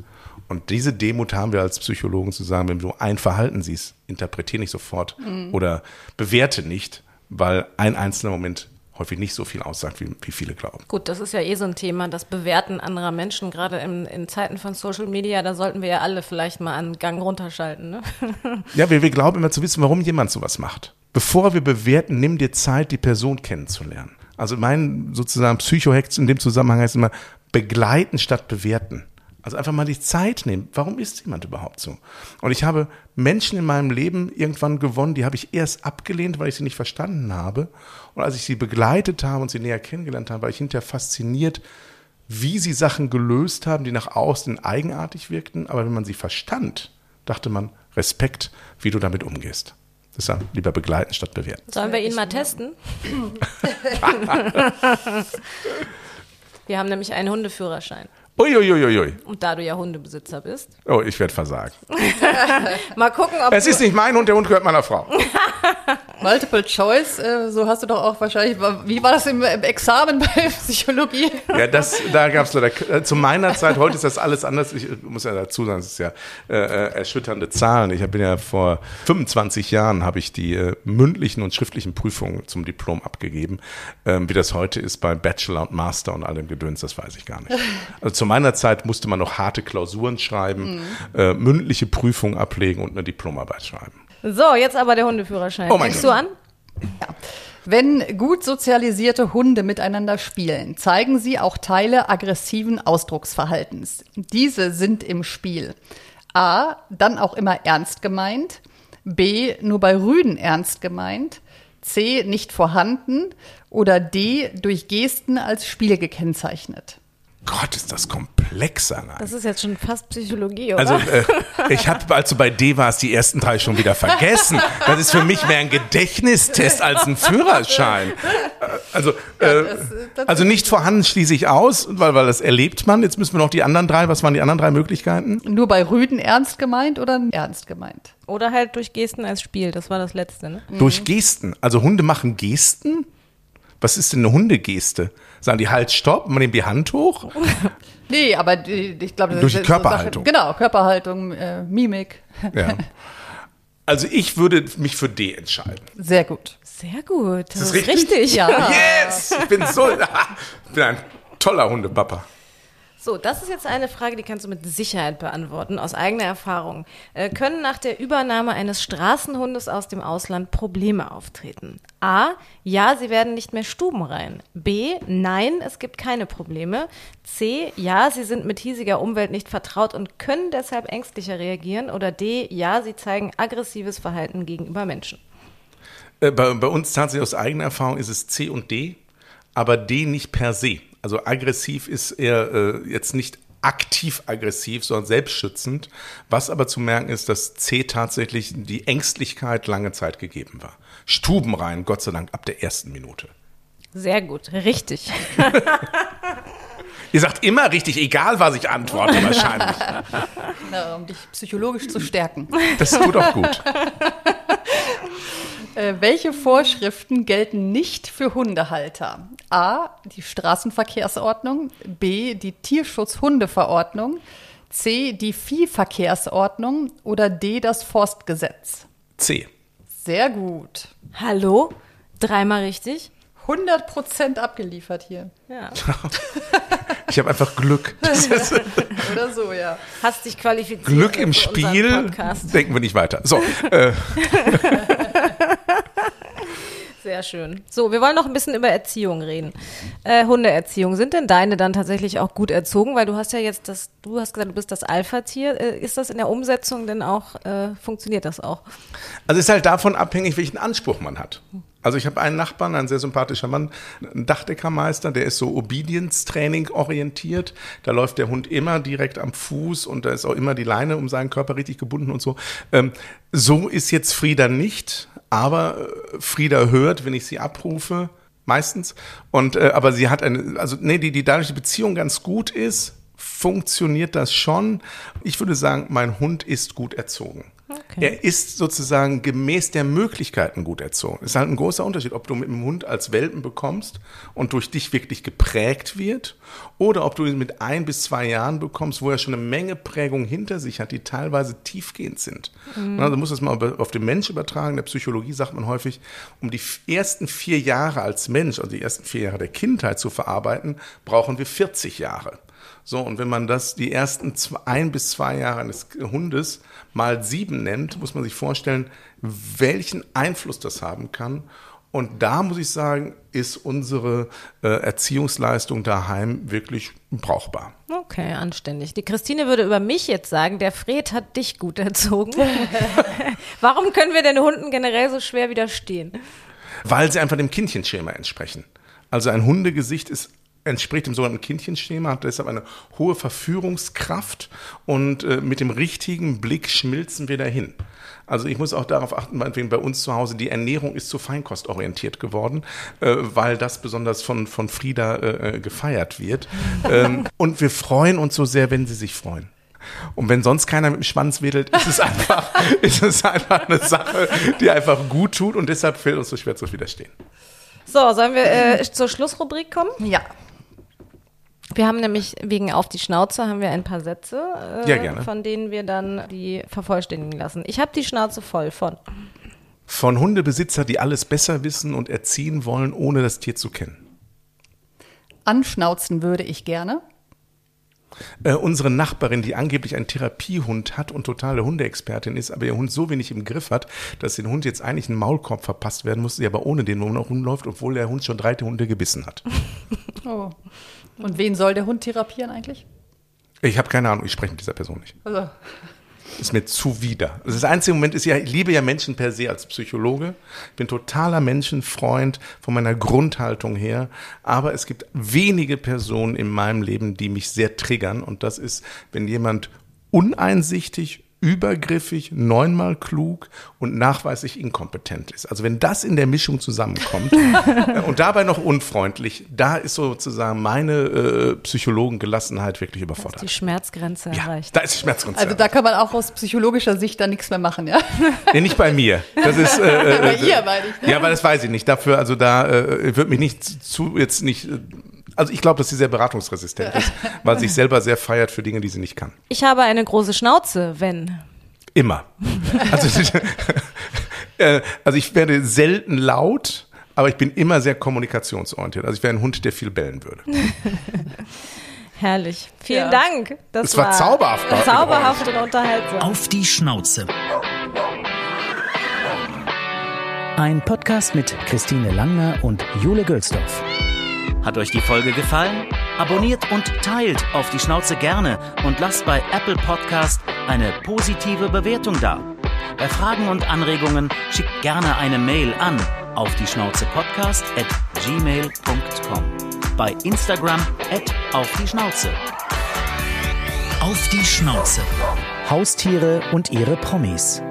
Und diese Demut haben wir als Psychologen zu sagen, wenn du ein Verhalten siehst, interpretiere nicht sofort oder bewerte nicht, weil ein einzelner Moment häufig nicht so viel aussagt, wie, wie viele glauben. Gut, das ist ja eh so ein Thema, das Bewerten anderer Menschen, gerade in, in Zeiten von Social Media, da sollten wir ja alle vielleicht mal einen Gang runterschalten. Ne? Ja, wir, wir glauben immer zu wissen, warum jemand sowas macht. Bevor wir bewerten, nimm dir Zeit, die Person kennenzulernen. Also mein sozusagen Psychohex in dem Zusammenhang heißt immer begleiten statt bewerten. Also einfach mal die Zeit nehmen. Warum ist jemand überhaupt so? Und ich habe Menschen in meinem Leben irgendwann gewonnen, die habe ich erst abgelehnt, weil ich sie nicht verstanden habe. Und als ich sie begleitet habe und sie näher kennengelernt habe, war ich hinterher fasziniert, wie sie Sachen gelöst haben, die nach außen eigenartig wirkten. Aber wenn man sie verstand, dachte man, Respekt, wie du damit umgehst. Deshalb lieber begleiten statt bewerten. Sollen wir ihn mal testen? wir haben nämlich einen Hundeführerschein. Uiuiuiui. Und da du ja Hundebesitzer bist, Oh, ich werde versagen. mal gucken, ob Es ist nicht mein Hund, der Hund gehört meiner Frau. Multiple Choice, äh, so hast du doch auch wahrscheinlich, wie war das im, im Examen bei Psychologie? Ja, das, da gab es leider, äh, zu meiner Zeit, heute ist das alles anders. Ich muss ja dazu sagen, es ist ja äh, äh erschütternde Zahlen. Ich bin ja vor 25 Jahren, habe ich die äh, mündlichen und schriftlichen Prüfungen zum Diplom abgegeben. Ähm, wie das heute ist bei Bachelor und Master und allem Gedöns, das weiß ich gar nicht. Also zu meiner Zeit musste man noch harte Klausuren schreiben, mhm. äh, mündliche Prüfungen ablegen und eine Diplomarbeit schreiben. So, jetzt aber der Hundeführerschein. Oh mein Fängst du an? Ja. Wenn gut sozialisierte Hunde miteinander spielen, zeigen sie auch Teile aggressiven Ausdrucksverhaltens. Diese sind im Spiel. A. Dann auch immer ernst gemeint. B. Nur bei Rüden ernst gemeint. C. Nicht vorhanden. Oder D. Durch Gesten als Spiel gekennzeichnet. Gott, ist das komplexer. Nein. Das ist jetzt schon fast Psychologie, oder? Also äh, ich habe, als du bei D warst, die ersten drei schon wieder vergessen. Das ist für mich mehr ein Gedächtnistest als ein Führerschein. Äh, also, äh, also nicht vorhanden schließe ich aus, weil, weil das erlebt man. Jetzt müssen wir noch die anderen drei. Was waren die anderen drei Möglichkeiten? Nur bei Rüden ernst gemeint oder ernst gemeint? Oder halt durch Gesten als Spiel. Das war das letzte, ne? Durch Gesten. Also Hunde machen Gesten? Was ist denn eine Hundegeste? Sagen die halt Stopp, man nimmt die Hand hoch? nee, aber die, ich glaube, durch die Körperhaltung. So genau, Körperhaltung, äh, Mimik. Ja. Also ich würde mich für D entscheiden. Sehr gut. Sehr gut. Das, ist, das ist richtig? richtig? Ja. Yes! Ich bin so, ich bin ein toller Hundepapa. So, das ist jetzt eine Frage, die kannst du mit Sicherheit beantworten, aus eigener Erfahrung. Äh, können nach der Übernahme eines Straßenhundes aus dem Ausland Probleme auftreten? A. Ja, sie werden nicht mehr stubenrein. B. Nein, es gibt keine Probleme. C. Ja, sie sind mit hiesiger Umwelt nicht vertraut und können deshalb ängstlicher reagieren. Oder D. Ja, sie zeigen aggressives Verhalten gegenüber Menschen. Äh, bei, bei uns tatsächlich aus eigener Erfahrung ist es C und D, aber D nicht per se. Also aggressiv ist er äh, jetzt nicht aktiv aggressiv, sondern selbstschützend. Was aber zu merken ist, dass C tatsächlich die Ängstlichkeit lange Zeit gegeben war. Stubenrein, Gott sei Dank, ab der ersten Minute. Sehr gut, richtig. Ihr sagt immer richtig, egal was ich antworte, wahrscheinlich. Na, um dich psychologisch zu stärken. Das tut auch gut. Äh, welche Vorschriften gelten nicht für Hundehalter? A. Die Straßenverkehrsordnung. B. Die Tierschutzhundeverordnung. C. Die Viehverkehrsordnung. Oder D. Das Forstgesetz. C. Sehr gut. Hallo? Dreimal richtig? 100 Prozent abgeliefert hier. Ja. ich habe einfach Glück. Oder so, ja. Hast dich qualifiziert. Glück im Spiel. Denken wir nicht weiter. So. Äh. Sehr schön. So, wir wollen noch ein bisschen über Erziehung reden. Äh, Hundeerziehung. Sind denn deine dann tatsächlich auch gut erzogen? Weil du hast ja jetzt das, du hast gesagt, du bist das Alpha-Tier. Äh, ist das in der Umsetzung denn auch, äh, funktioniert das auch? Also es ist halt davon abhängig, welchen Anspruch man hat. Also ich habe einen Nachbarn, ein sehr sympathischer Mann, ein Dachdeckermeister, der ist so Obedience-Training orientiert. Da läuft der Hund immer direkt am Fuß und da ist auch immer die Leine um seinen Körper richtig gebunden und so. Ähm, so ist jetzt Frieda nicht, aber äh, Frieda hört, wenn ich sie abrufe, meistens. Und äh, aber sie hat eine, also nee, die, die dadurch die Beziehung ganz gut ist, funktioniert das schon. Ich würde sagen, mein Hund ist gut erzogen. Okay. Er ist sozusagen gemäß der Möglichkeiten gut erzogen. Es ist halt ein großer Unterschied, ob du mit dem Hund als Welpen bekommst und durch dich wirklich geprägt wird oder ob du ihn mit ein bis zwei Jahren bekommst, wo er schon eine Menge Prägung hinter sich hat, die teilweise tiefgehend sind. Mhm. Also muss das mal auf den Mensch übertragen. In der Psychologie sagt man häufig, um die ersten vier Jahre als Mensch, also die ersten vier Jahre der Kindheit zu verarbeiten, brauchen wir 40 Jahre. So, und wenn man das die ersten zwei, ein bis zwei Jahre eines Hundes mal sieben nennt, muss man sich vorstellen, welchen Einfluss das haben kann. Und da muss ich sagen, ist unsere äh, Erziehungsleistung daheim wirklich brauchbar. Okay, anständig. Die Christine würde über mich jetzt sagen, der Fred hat dich gut erzogen. Warum können wir den Hunden generell so schwer widerstehen? Weil sie einfach dem Kindchenschema entsprechen. Also ein Hundegesicht ist entspricht dem sogenannten Kindchenschema, hat deshalb eine hohe Verführungskraft und äh, mit dem richtigen Blick schmilzen wir dahin. Also ich muss auch darauf achten, meinetwegen bei uns zu Hause, die Ernährung ist zu feinkostorientiert geworden, äh, weil das besonders von, von Frieda äh, äh gefeiert wird. ähm, und wir freuen uns so sehr, wenn sie sich freuen. Und wenn sonst keiner mit dem Schwanz wedelt, ist es einfach, ist es einfach eine Sache, die einfach gut tut und deshalb fällt uns so schwer zu widerstehen. So, sollen wir äh, zur Schlussrubrik kommen? Ja. Wir haben nämlich wegen auf die Schnauze haben wir ein paar Sätze, äh, Ja, gerne. von denen wir dann die vervollständigen lassen. Ich habe die Schnauze voll von. Von Hundebesitzer, die alles besser wissen und erziehen wollen, ohne das Tier zu kennen. Anschnauzen würde ich gerne. Äh, unsere Nachbarin, die angeblich einen Therapiehund hat und totale Hundeexpertin ist, aber ihr Hund so wenig im Griff hat, dass den Hund jetzt eigentlich einen Maulkorb verpasst werden muss, sie aber ohne den Hund noch rumläuft, obwohl der Hund schon drei Hunde gebissen hat. Oh. Und wen soll der Hund therapieren eigentlich? Ich habe keine Ahnung, ich spreche mit dieser Person nicht. Also, Ist mir zuwider. Also das einzige Moment ist ja, ich liebe ja Menschen per se als Psychologe. Ich bin totaler Menschenfreund von meiner Grundhaltung her. Aber es gibt wenige Personen in meinem Leben, die mich sehr triggern. Und das ist, wenn jemand uneinsichtig, übergriffig, neunmal klug und nachweislich inkompetent ist. Also wenn das in der Mischung zusammenkommt äh, und dabei noch unfreundlich, da ist sozusagen meine äh, Psychologengelassenheit wirklich Die überfordert. Schmerzgrenze Ja, erreicht. da ist die Schmerzgrenze. also da kann man auch aus psychologischer Sicht dann nichts mehr machen, ja? Nee, nicht bei mir. Das ist äh, Bei äh, ihr, meine ich. Ne? ja, aber das weiß ich nicht. Dafür, also da äh, wird mich nicht zu jetzt nicht. Also ich glaube, dass sie sehr beratungsresistent ist, weil sie sich selber sehr feiert für Dinge, die sie nicht kann. Ich habe eine große Schnauze, wenn. Immer. Also, äh, also ich werde selten laut, aber ich bin immer sehr kommunikationsorientiert. Also ich wäre ein Hund, der viel bellen würde. Herrlich. Vielen Ja. Dank. Das Es war zauberhaft bei- Zauberhaft und unterhaltsam. Auf die Schnauze. Ein Podcast mit Christine Langner und Jule Gülsdorf. Hat euch die Folge gefallen? Abonniert und teilt auf die Schnauze gerne und lasst bei Apple Podcast eine positive Bewertung da. Bei Fragen und Anregungen schickt gerne eine Mail an auf die Schnauze Podcast at gmail.com. Bei Instagram at auf die Schnauze. Auf die Schnauze. Haustiere und ihre Promis.